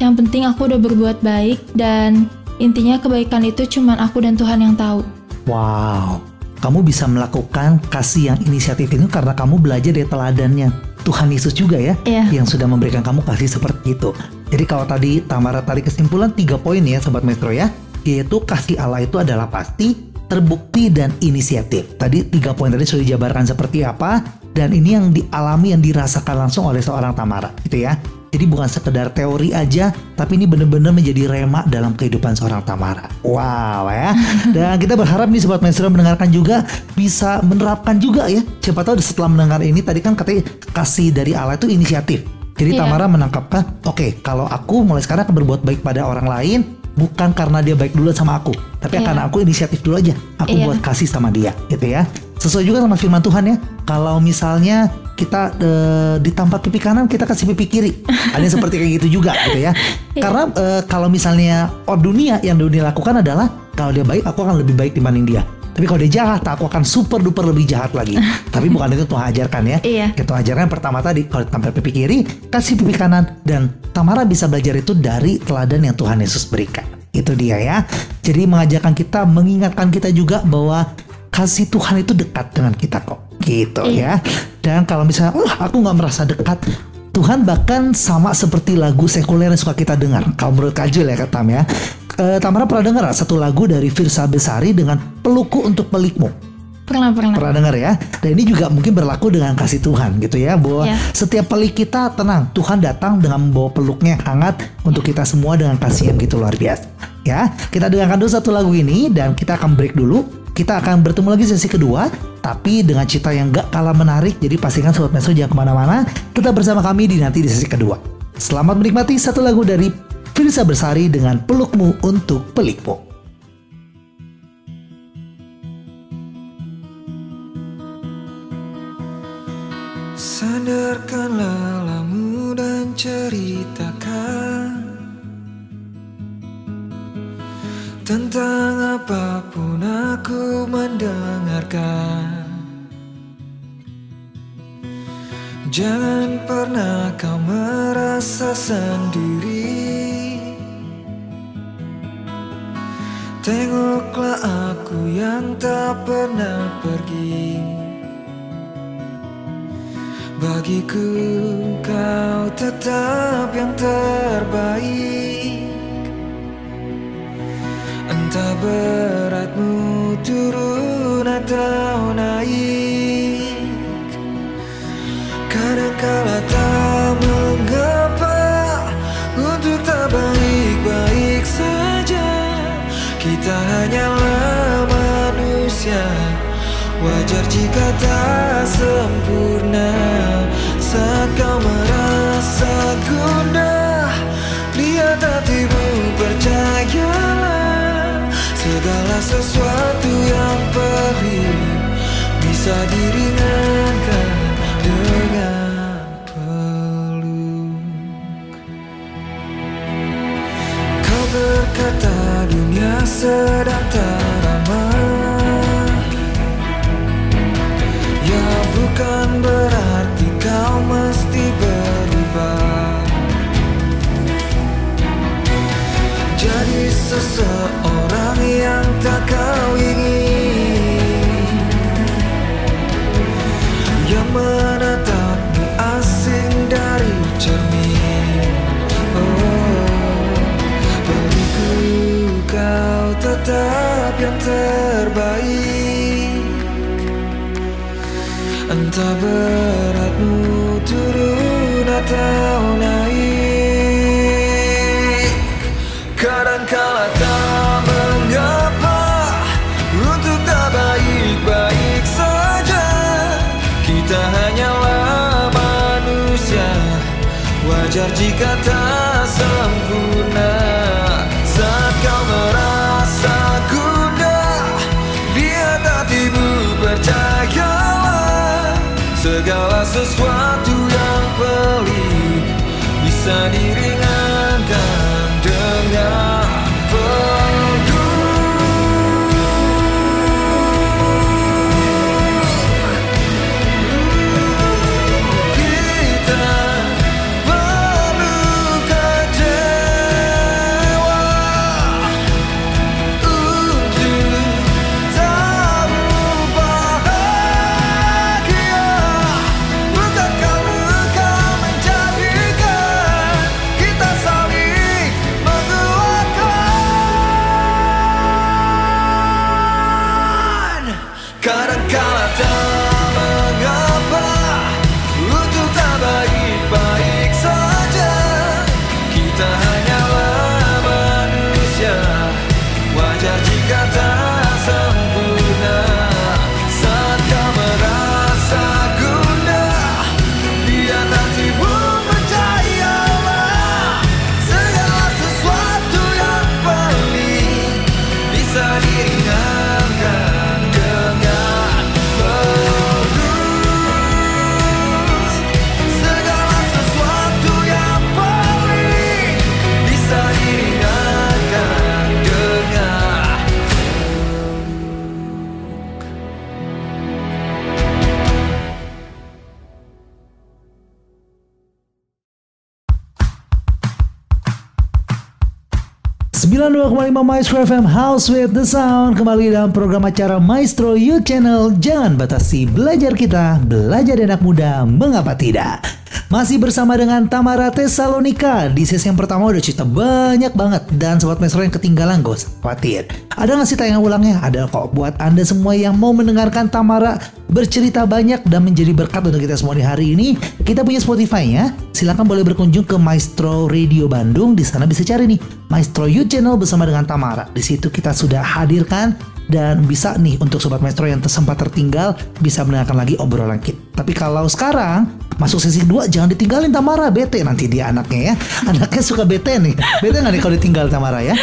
Yang penting aku udah berbuat baik dan intinya kebaikan itu cuman aku dan Tuhan yang tahu. Wow, kamu bisa melakukan kasih yang inisiatif itu karena kamu belajar dari teladannya Tuhan Yesus juga ya, Iya. yang sudah memberikan kamu kasih seperti itu. Jadi kalau tadi Tamara tarik kesimpulan tiga poin ya, Sobat Metro ya, yaitu kasih Allah itu adalah pasti, terbukti dan inisiatif. Tadi tiga poin tadi sudah dijabarkan seperti apa, dan ini yang dialami yang dirasakan langsung oleh seorang Tamara, gitu ya. Jadi bukan sekedar teori aja, tapi ini benar-benar menjadi rema dalam kehidupan seorang Tamara. Wow ya. Dan kita berharap nih Sobat Maestro mendengarkan juga bisa menerapkan juga ya. Siapa tahu setelah mendengar ini tadi kan katanya kasih dari Allah itu inisiatif. Jadi Iya. Tamara menangkapkan, oke kalau aku mulai sekarang akan berbuat baik pada orang lain, bukan karena dia baik dulu sama aku, tapi Iya. karena aku inisiatif dulu aja. Aku Iya. buat kasih sama dia, gitu ya. Sesuai juga sama firman Tuhan ya. Kalau misalnya kita eh, di tempat pipi kanan kita kasih pipi kiri, ada yang seperti kayak gitu juga, gitu ya. Karena eh, kalau misalnya oh dunia yang dunia lakukan adalah kalau dia baik aku akan lebih baik dibanding dia. Tapi kalau dia jahat, aku akan super duper lebih jahat lagi. Tapi bukan itu Tuhan ajarkan ya. Iya. Itu ajarkan pertama tadi kalau tampil pipi kiri, kasih pipi kanan dan Tamara bisa belajar itu dari teladan yang Tuhan Yesus berikan. Itu dia ya. Jadi mengajarkan kita, mengingatkan kita juga bahwa kasih Tuhan itu dekat dengan kita kok. Gitu ya. Dan kalau misalnya, oh aku nggak merasa dekat, Tuhan bahkan sama seperti lagu sekuler yang suka kita dengar. Kalau menurut Kajul ya Tam ya. Eh, Tamara pernah dengar satu lagu dari Firsa Besari dengan pelukku untuk pelikmu? Pernah pernah. Pernah dengar ya? Dan ini juga mungkin berlaku dengan kasih Tuhan gitu ya bahwa Ya. setiap pelik kita tenang, Tuhan datang dengan membawa peluknya yang hangat untuk kita semua dengan kasih yang gitu luar biasa. Ya, kita dengarkan dulu satu lagu ini dan kita akan break dulu. Kita akan bertemu lagi sesi kedua, tapi dengan cita yang gak kalah menarik. Jadi pastikan sobat Meso jangan ke mana-mana. Tetap bersama kami di nanti di sesi kedua. Selamat menikmati satu lagu dari Firsa Bersari dengan pelukmu untuk pelikmu. Sandarkanlah lelamu dan ceritakan Tentang apa pun aku mendengarkan Jangan pernah kau merasa sendiri Tengoklah aku yang tak pernah pergi. Bagiku kau tetap yang terbaik. Beratmu turun atau naik. Kadangkala tak Kita hanyalah manusia. Wajar jika tak sempurna. Saat kau merasa gundah Lihat hatimu percayalah. Segala sesuatu yang pelik Bisa diringankan sedang tak ramah Ya bukan berarti kau mesti berubah. Jadi seseorang yang tak kau ingin terbaik. Entah beratmu turun atau 92,5 Maestro FM House with the Sound. Kembali dalam program acara Maestro You Channel. Jangan batasi belajar kita Belajar anak muda Mengapa tidak Masih bersama dengan Tamara Tesalonika Di sesi yang pertama udah cerita banyak banget Dan Sobat Maestro yang ketinggalan gak usah khawatir Ada nggak sih tayangan ulangnya? Ada kok buat anda semua yang mau mendengarkan Tamara bercerita banyak dan menjadi berkat untuk kita semua di hari ini. Kita punya Spotify ya. Silahkan boleh berkunjung ke Maestro Radio Bandung. Di sana bisa cari nih Maestro You Channel bersama dengan Tamara. Di situ kita sudah hadirkan dan bisa nih untuk sobat maestro yang sempat tertinggal bisa mendengarkan lagi obrolan kita. Tapi kalau sekarang masuk sesi 2 jangan ditinggalin Tamara bete nanti dia anaknya ya. Anaknya suka bete nih. Bete nggak nih kalau ditinggal Tamara ya?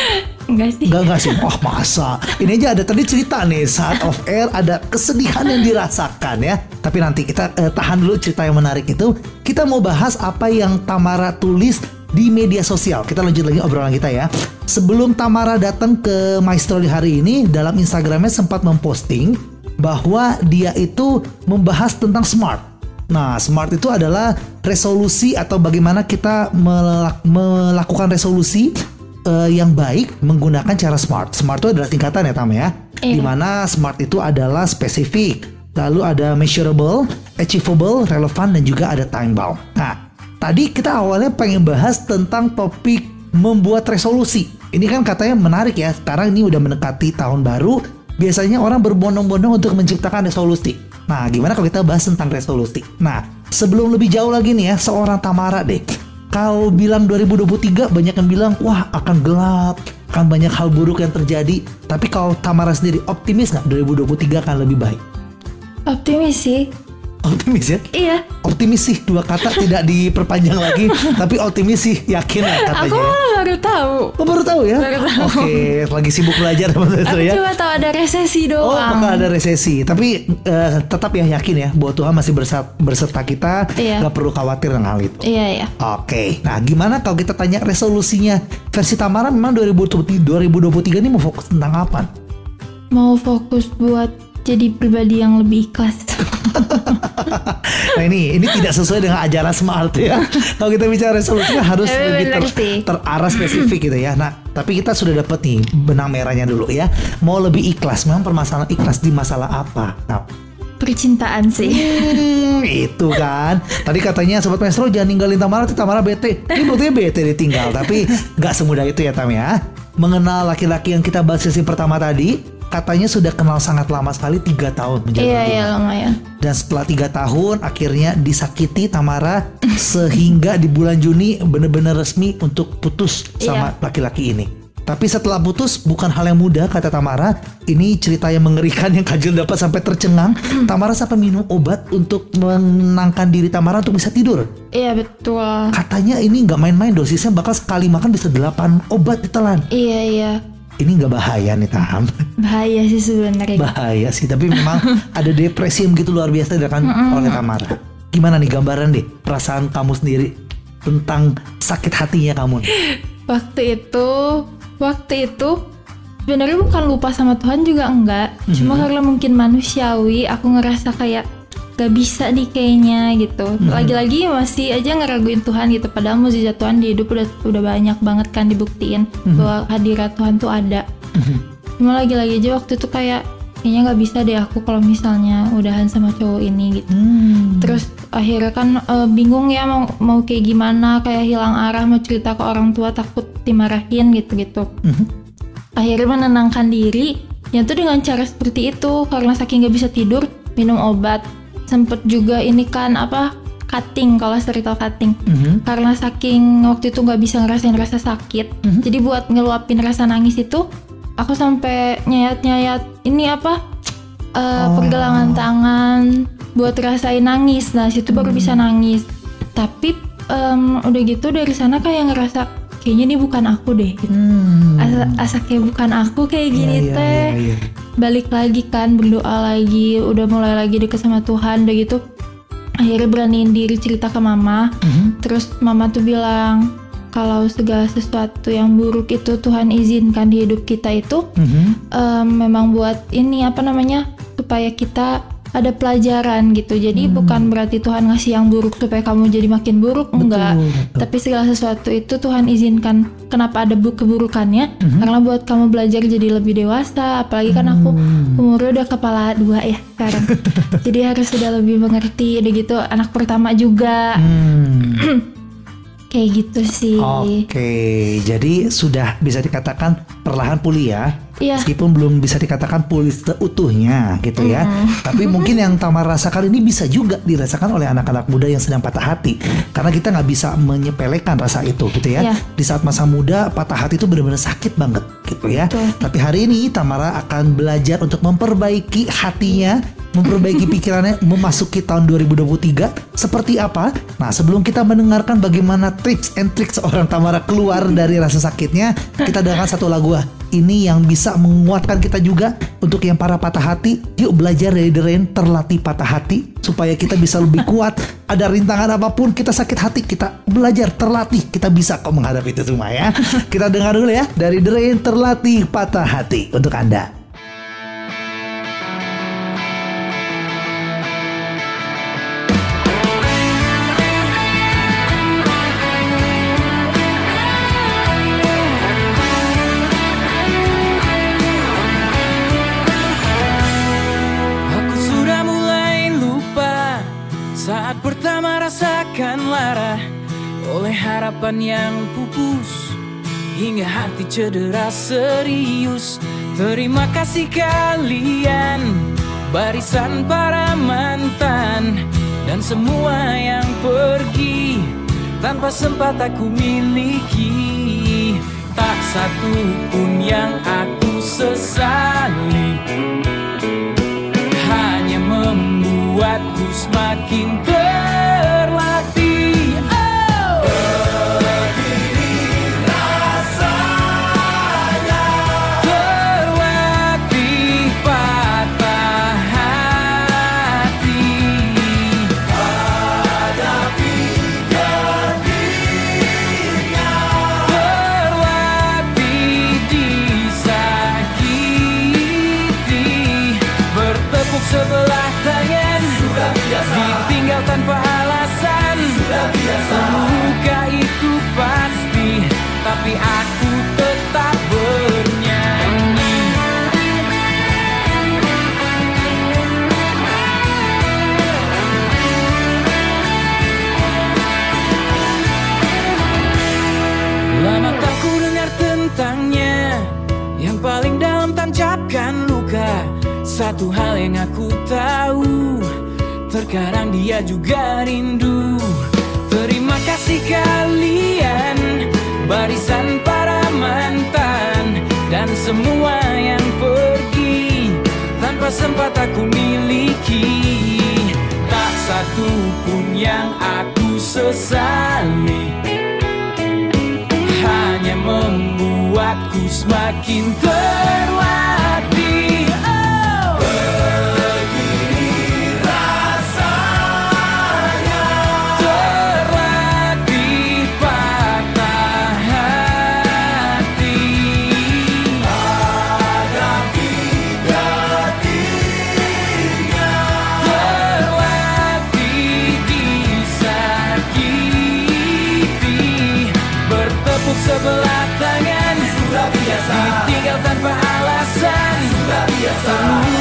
Enggak sih. Enggak enggak sih. Wah masa. Ini aja ada tadi cerita nih saat off air ada kesedihan yang dirasakan ya. Tapi nanti kita eh, tahan dulu cerita yang menarik itu. Kita mau bahas apa yang Tamara tulis di media sosial. Kita lanjut lagi obrolan kita ya. Sebelum Tamara datang ke Maestro di hari ini, dalam Instagramnya sempat memposting bahwa dia itu membahas tentang smart. Nah, smart itu adalah resolusi atau bagaimana kita melak- melakukan resolusi eh, yang baik menggunakan cara smart. Smart itu adalah tingkatan ya Tam ya. Iya. Di mana smart itu adalah spesifik, lalu ada measurable, achievable, relevan dan juga ada time bound. Nah, tadi kita awalnya pengen bahas tentang topik membuat resolusi. ini kan katanya menarik ya. Sekarang ini udah mendekati tahun baru. Biasanya orang berbondong-bondong untuk menciptakan resolusi. Nah, gimana kalau kita bahas tentang resolusi? Nah, sebelum lebih jauh lagi nih ya, seorang Tamara deh. Kalau bilang 2023 banyak yang bilang wah akan gelap, akan banyak hal buruk yang terjadi. Tapi kalau Tamara sendiri optimis nggak 2023 akan lebih baik? Optimis sih. Optimis ya? Iya. Optimis sih dua kata tidak diperpanjang lagi, tapi optimis sih yakin lah Aku katanya. malah baru tahu. Oh baru tahu ya? Baru tahu. Oke, lagi sibuk belajar Aku ya. cuma tahu ada resesi Oh, doang. bakal ada resesi. Tapi eh, tetap ya yakin ya bahwa Tuhan masih berserta kita. Iya. Gak perlu khawatir dengan hal itu. Iya iya. Oke, nah gimana kalau kita tanya resolusinya versi Tamara memang 2023, 2023 ini mau fokus tentang apa? Mau fokus buat jadi pribadi yang lebih ikhlas. Nah ini ini tidak sesuai dengan ajaran smart ya. Kalau kita bicara resolusinya harus Tapi lebih ter- sih. terarah spesifik gitu ya. Nah tapi kita sudah dapat nih benang merahnya dulu ya. Mau lebih ikhlas, memang permasalahan ikhlas di masalah apa? Nah, Percintaan sih. Hmm, itu kan. Tadi katanya sobat maestro jangan ninggalin Tamara, nanti Tamara bete. Ini buktinya bete ditinggal, tapi nggak semudah itu ya Tam ya. Mengenal laki-laki yang kita bahas sesi pertama tadi, katanya sudah kenal sangat lama sekali tiga tahun menjalani Iya iya lumayan. Dan setelah tiga tahun akhirnya disakiti Tamara sehingga di bulan Juni benar-benar resmi untuk putus sama Iya. laki-laki ini. Tapi setelah putus bukan hal yang mudah kata Tamara. Ini cerita yang mengerikan yang Kajul dapat sampai tercengang. Tamara sampai minum obat untuk menenangkan diri Tamara untuk bisa tidur. Iya betul. Katanya ini nggak main-main dosisnya bakal sekali makan bisa 8 obat ditelan. Iya iya. Ini nggak bahaya nih Tam. Bahaya sih sebenarnya. bahaya sih tapi memang ada depresi yang begitu luar biasa dilakukan oleh Tamara gimana nih gambaran deh perasaan kamu sendiri tentang sakit hatinya kamu nih? Waktu itu, waktu itu sebenarnya bukan lupa sama Tuhan juga enggak. Cuma karena mungkin manusiawi, aku ngerasa kayak gak bisa nih kayaknya gitu. Lagi-lagi masih aja ngeraguin Tuhan gitu. Padahal mukjizat Tuhan di hidup udah udah banyak banget kan dibuktiin bahwa hadirat Tuhan tuh ada. Cuma lagi-lagi aja waktu itu kayak kayaknya nggak bisa deh aku kalau misalnya udahan sama cowok ini gitu. Hmm. Terus akhirnya kan eh, bingung ya mau mau kayak gimana, kayak hilang arah mau cerita ke orang tua takut dimarahin gitu-gitu. Mhm. Akhirnya menenangkan diri, ya tuh dengan cara seperti itu karena saking nggak bisa tidur minum obat. Sempet juga ini kan apa cutting kalau cerita cutting. Mhm. Karena saking waktu itu nggak bisa ngerasain rasa sakit, Mhm. jadi buat ngeluapin rasa nangis itu aku sampai nyayat-nyayat ini apa eh, Oh. pergelangan tangan buat rasain nangis. Nah situ baru bisa Hmm. nangis. Tapi em, udah gitu dari sana kayak ngerasa kayaknya ini bukan aku deh. Gitu. Hmm. Asa, asa kayak bukan aku kayak gini iya, teh. iya, iya. Balik lagi kan berdoa lagi, udah mulai lagi deket sama Tuhan, udah gitu. Akhirnya beraniin diri cerita ke mama. Mhm. Terus mama tuh bilang kalau segala sesuatu yang buruk itu Tuhan izinkan di hidup kita itu Mhm. em, memang buat ini apa namanya supaya kita ada pelajaran gitu. Jadi Hmm. bukan berarti Tuhan ngasih yang buruk supaya kamu jadi makin buruk enggak. betul. Tapi segala sesuatu itu Tuhan izinkan kenapa ada bu keburukannya Mhm. karena buat kamu belajar jadi lebih dewasa. Apalagi kan aku Hmm. umurnya udah kepala dua ya sekarang. jadi harus sudah lebih mengerti. Udah gitu anak pertama juga Hmm. kayak gitu sih. Oke, jadi sudah bisa dikatakan perlahan pulih ya. Iya. Meskipun belum bisa dikatakan pulih seutuhnya gitu ya. Tapi mungkin yang Tamar rasakan ini bisa juga dirasakan oleh anak-anak muda yang sedang patah hati. Karena kita nggak bisa menyepelekan rasa itu gitu ya. Iya. Di saat masa muda patah hati itu benar-benar sakit banget gitu ya. Betul. Tapi hari ini Tamara akan belajar untuk memperbaiki hatinya, memperbaiki pikirannya memasuki tahun 2023 seperti apa? Nah, sebelum kita mendengarkan bagaimana tips and tricks seorang Tamara keluar dari rasa sakitnya, kita dengarkan satu lagu ah. Ini yang bisa menguatkan kita juga untuk yang para patah hati. Yuk belajar dari The Rain terlatih patah hati supaya kita bisa lebih kuat. Ada rintangan apa pun kita sakit hati, kita belajar terlatih, kita bisa kok menghadapi itu semua ya. Kita dengar dulu ya dari The Rain terlatih patah hati untuk Anda. Oleh harapan yang pupus hingga hati cedera serius. Terima kasih kalian, barisan para mantan dan semua yang pergi tanpa sempat aku miliki. Tak satu pun yang aku sesali hanya membuatku semakin terlatih. Tanpa alasan. Luka itu pasti Tapi aku tetap bernyanyi. Lama tak ku dengar tentangnya Yang paling dalam tancapkan luka. Satu hal yang aku tahu Terkadang dia juga rindu. Terima kasih kalian Barisan para mantan Dan semua yang pergi. Tanpa sempat aku miliki Tak satu pun yang aku sesali. Hanya membuatku semakin terlatih. Sudah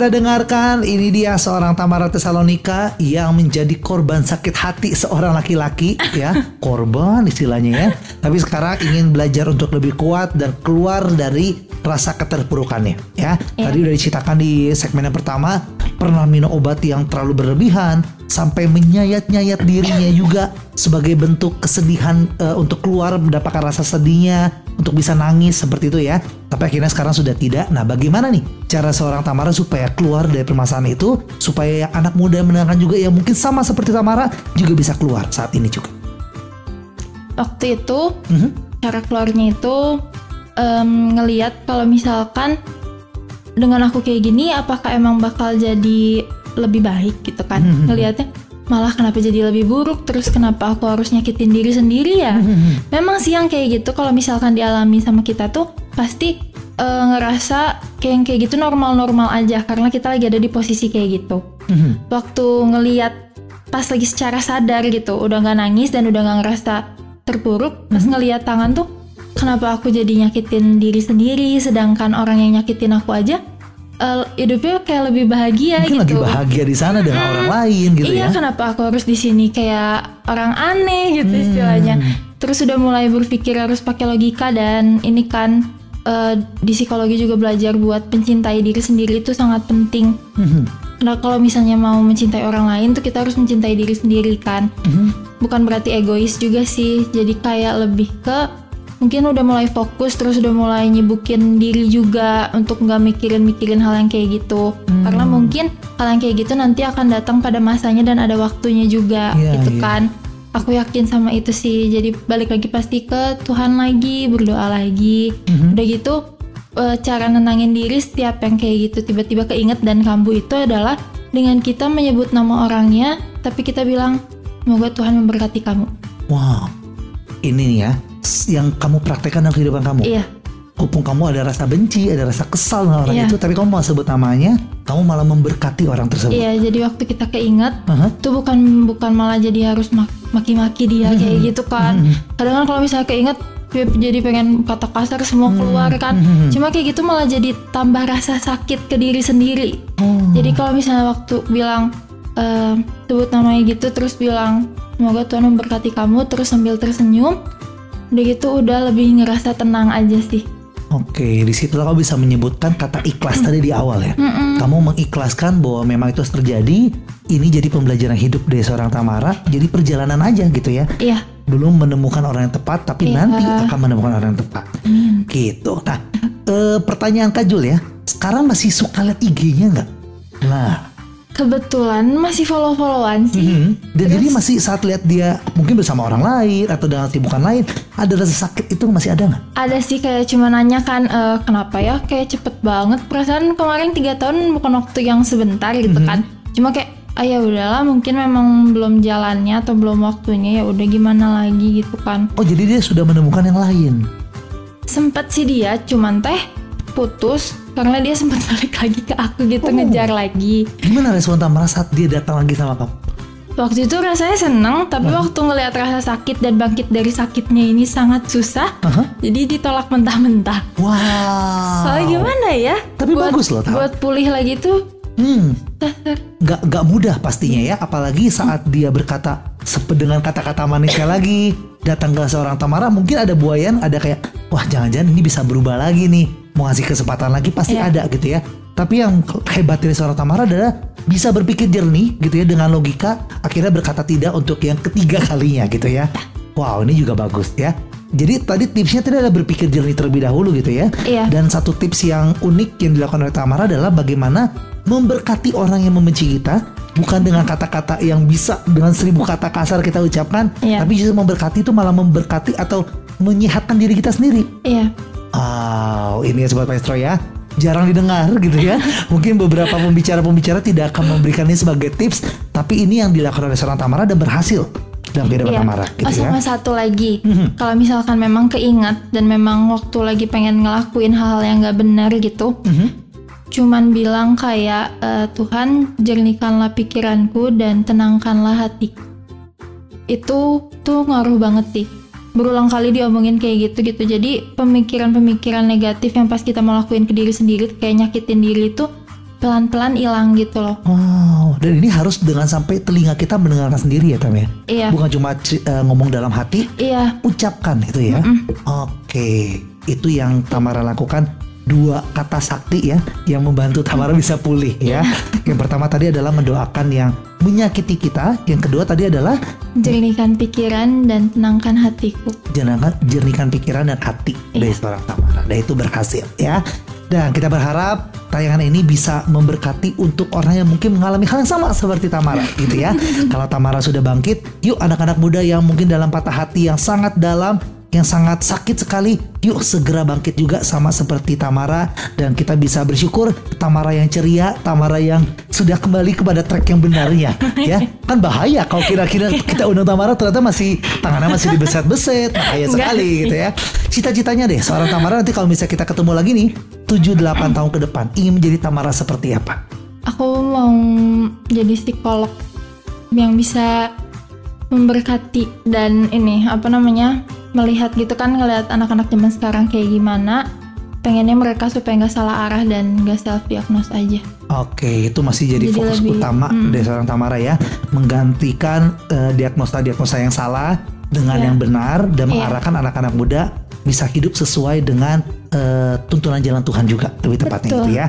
kita dengarkan ini dia seorang Tamara Tesalonika yang menjadi korban sakit hati seorang laki-laki ya. Korban istilahnya ya. Tapi sekarang ingin belajar untuk lebih kuat dan keluar dari rasa keterpurukannya ya. Tadi udah diceritakan di segmen yang pertama pernah minum obat yang terlalu berlebihan sampai menyayat-nyayat dirinya juga sebagai bentuk kesedihan eh, untuk keluar mendapatkan rasa sedihnya untuk bisa nangis seperti itu ya. Tapi akhirnya sekarang sudah tidak. Nah, bagaimana nih cara seorang Tamara supaya keluar dari permasalahan itu supaya yang anak muda mendengarkan juga yang mungkin sama seperti Tamara juga bisa keluar saat ini juga. Waktu itu Mhm. cara keluarnya itu em, ngeliat kalau misalkan dengan aku kayak gini apakah emang bakal jadi lebih baik gitu kan Mhm. ngelihatnya malah kenapa jadi lebih buruk? Terus kenapa aku harus nyakitin diri sendiri ya? Memang sih yang kayak gitu kalau misalkan dialami sama kita tuh pasti eh, ngerasa kayak yang kayak gitu normal-normal aja karena kita lagi ada di posisi kayak gitu. Waktu ngeliat pas lagi secara sadar gitu udah nggak nangis dan udah nggak ngerasa terpuruk pas ngeliat tangan tuh kenapa aku jadi nyakitin diri sendiri sedangkan orang yang nyakitin aku aja eh, hidupnya kayak lebih bahagia Mungkin lagi gitu. bahagia di sana dengan orang lain gitu iya, ya. kenapa aku harus di sini kayak orang aneh gitu Hmm. istilahnya. Terus sudah mulai berpikir harus pakai logika dan ini kan eh, di psikologi juga belajar buat mencintai diri sendiri itu sangat penting. Mhm. Nah, kalau misalnya mau mencintai orang lain tuh kita harus mencintai diri sendiri kan. Mhm. Bukan berarti egois juga sih. Jadi kayak lebih ke mungkin udah mulai fokus terus udah mulai nyibukin diri juga untuk nggak mikirin-mikirin hal yang kayak gitu. Hmm. Karena mungkin hal yang kayak gitu nanti akan datang pada masanya dan ada waktunya juga Iya, gitu iya. kan. Aku yakin sama itu sih. Jadi balik lagi pasti ke Tuhan lagi, berdoa lagi. Mhm. Udah gitu eh, cara nenangin diri setiap yang kayak gitu tiba-tiba keinget dan kambuh itu adalah dengan kita menyebut nama orangnya tapi kita bilang semoga Tuhan memberkati kamu. Wow. Ini nih ya yang kamu praktekkan dalam kehidupan kamu. Iya, Walaupun kamu ada rasa benci, ada rasa kesal dengan orang Iya. itu, tapi kamu mau sebut namanya, kamu malah memberkati orang tersebut. iya. Jadi waktu kita keinget Aha. itu bukan bukan malah jadi harus mak- maki-maki dia kayak gitu kan. Kadang kan kalau misalnya keinget jadi pengen kata kasar semua keluar kan. Cuma kayak gitu malah jadi tambah rasa sakit ke diri sendiri. Oh. Jadi kalau misalnya waktu bilang eh, sebut namanya gitu terus bilang semoga Tuhan memberkati kamu terus sambil tersenyum udah gitu udah lebih ngerasa tenang aja sih. Oke, di situ kamu bisa menyebutkan kata ikhlas tadi di awal ya. Kamu mengikhlaskan bahwa memang itu terjadi. Ini jadi pembelajaran hidup dari seorang Tamara. Jadi perjalanan aja gitu ya. Iya. Belum menemukan orang yang tepat, tapi Iya. nanti akan menemukan orang yang tepat. Gitu. Nah, eh, pertanyaan Kak Jul ya. Sekarang masih suka lihat IG-nya nggak? Nah, Kebetulan masih follow-followan sih. mhm. dan jadi masih saat lihat dia mungkin bersama orang lain atau dengan sibukan lain, ada rasa sakit itu masih ada nggak? Ada sih kayak cuma nanya kan eh, kenapa ya kayak cepet banget perasaan kemarin tiga tahun bukan waktu yang sebentar gitu kan. Cuma kayak ah ya udahlah mungkin memang belum jalannya atau belum waktunya ya udah gimana lagi gitu kan. Oh, jadi dia sudah menemukan yang lain. Sempet sih dia cuman teh putus karena dia sempat balik lagi ke aku gitu Oh. ngejar lagi. Gimana respon Tamara saat dia datang lagi sama kamu? Waktu itu rasanya seneng, tapi waktu ngelihat rasa sakit dan bangkit dari sakitnya ini sangat susah. Aha. Jadi ditolak mentah-mentah. Wow. Soalnya gimana ya? Tapi bagus loh, Tam. Buat pulih lagi tuh Hmm, nggak nggak mudah pastinya ya, apalagi saat dia berkata sepe dengan kata-kata manisnya lagi datang ke seorang Tamara, mungkin ada buayan, ada kayak wah jangan-jangan ini bisa berubah lagi nih, mau ngasih kesempatan lagi pasti Iya. ada gitu ya. Tapi yang hebat dari seorang Tamara adalah bisa berpikir jernih gitu ya dengan logika, akhirnya berkata tidak untuk yang ketiga kalinya gitu ya. Wow, ini juga bagus ya. Jadi tadi tipsnya tadi adalah berpikir jernih terlebih dahulu gitu ya. Iya. Dan satu tips yang unik yang dilakukan oleh Tamara adalah bagaimana memberkati orang yang membenci kita bukan dengan kata-kata yang bisa dengan seribu kata kasar kita ucapkan, Iya. tapi justru memberkati itu malah memberkati atau menyehatkan diri kita sendiri. Iya. Wow, ini ya sobat maestro ya. Jarang didengar gitu ya. Mungkin beberapa pembicara-pembicara tidak akan memberikan ini sebagai tips, tapi ini yang dilakukan oleh seorang Tamara dan berhasil dalam kehidupan Iya. Tamara gitu oh, ya. sama satu lagi, Mhm. kalau misalkan memang keingat dan memang waktu lagi pengen ngelakuin hal-hal yang nggak benar gitu, Mhm. cuman bilang kayak "Eh, Tuhan jernihkanlah pikiranku dan tenangkanlah hatiku. Itu tuh ngaruh banget sih. Berulang kali diomongin kayak gitu gitu. Jadi pemikiran-pemikiran negatif yang pas kita mau lakuin ke diri sendiri kayak nyakitin diri itu pelan-pelan hilang gitu loh. Wow, dan ini harus dengan sampai telinga kita mendengarkan sendiri ya Tam ya. Iya. Bukan cuma eh, ngomong dalam hati, Iya, ucapkan itu ya. Oke, itu yang Tamara lakukan dua kata sakti ya yang membantu Tamara bisa pulih ya. Yang pertama tadi adalah mendoakan yang menyakiti kita, yang kedua tadi adalah jernihkan pikiran dan tenangkan hatiku. jenangkan jernihkan pikiran dan hati dari Iya. seorang Tamara. Dan itu berhasil ya. Dan kita berharap tayangan ini bisa memberkati untuk orang yang mungkin mengalami hal yang sama seperti Tamara gitu ya. Kalau Tamara sudah bangkit, yuk anak-anak muda yang mungkin dalam patah hati yang sangat dalam yang sangat sakit sekali, yuk segera bangkit juga sama seperti Tamara dan kita bisa bersyukur Tamara yang ceria, Tamara yang sudah kembali kepada track yang benarnya ya. Kan bahaya kalau kira-kira kita undang Tamara ternyata masih tangannya masih dibeset-beset, bahaya sekali gitu ya. Cita-citanya deh seorang Tamara nanti kalau misalnya kita ketemu lagi nih 7-8 tahun ke depan ingin menjadi Tamara seperti apa? Aku mau jadi psikolog yang bisa memberkati dan ini apa namanya melihat gitu kan ngelihat anak-anak zaman sekarang kayak gimana pengennya mereka supaya nggak salah arah dan nggak self diagnose aja. Oke, itu masih jadi, Jadi fokus lebih, utama hmm. dari seorang Tamara ya, menggantikan eh, diagnosa-diagnosa yang salah dengan Iya. yang benar dan Iya. mengarahkan anak-anak muda bisa hidup sesuai dengan eh, tuntunan jalan Tuhan juga lebih tepatnya Betul. itu ya.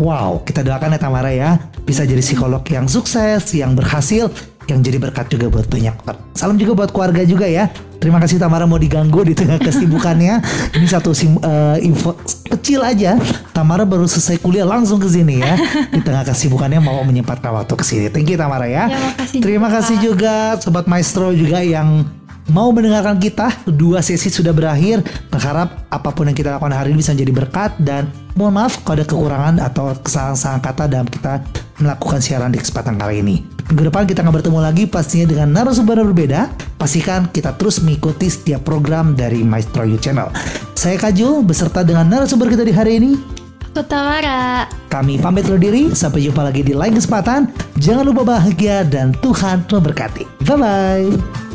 Wow, kita doakan ya Tamara ya, bisa jadi psikolog yang sukses, yang berhasil, yang jadi berkat juga buat banyak orang. Salam juga buat keluarga juga ya. Terima kasih Tamara mau diganggu di tengah kesibukannya. Ini satu sim, eh, info kecil aja. Tamara baru selesai kuliah langsung ke sini ya. Di tengah kesibukannya mau menyempatkan waktu ke sini. Thank you Tamara ya. Ya, makasih Terima juga. kasih juga sobat maestro juga yang mau mendengarkan kita. Dua sesi sudah berakhir. Berharap apa pun yang kita lakukan hari ini bisa menjadi berkat dan mohon maaf kalau ada kekurangan atau kesalahan-kesalahan kata dalam kita melakukan siaran di kesempatan kali ini. Minggu depan kita akan bertemu lagi pastinya dengan narasumber yang berbeda. Pastikan kita terus mengikuti setiap program dari Maestro You Channel. Saya Kajul beserta dengan narasumber kita di hari ini. Aku Tamara. Kami pamit undur diri, sampai jumpa lagi di lain kesempatan. Jangan lupa bahagia dan Tuhan memberkati. Bye-bye.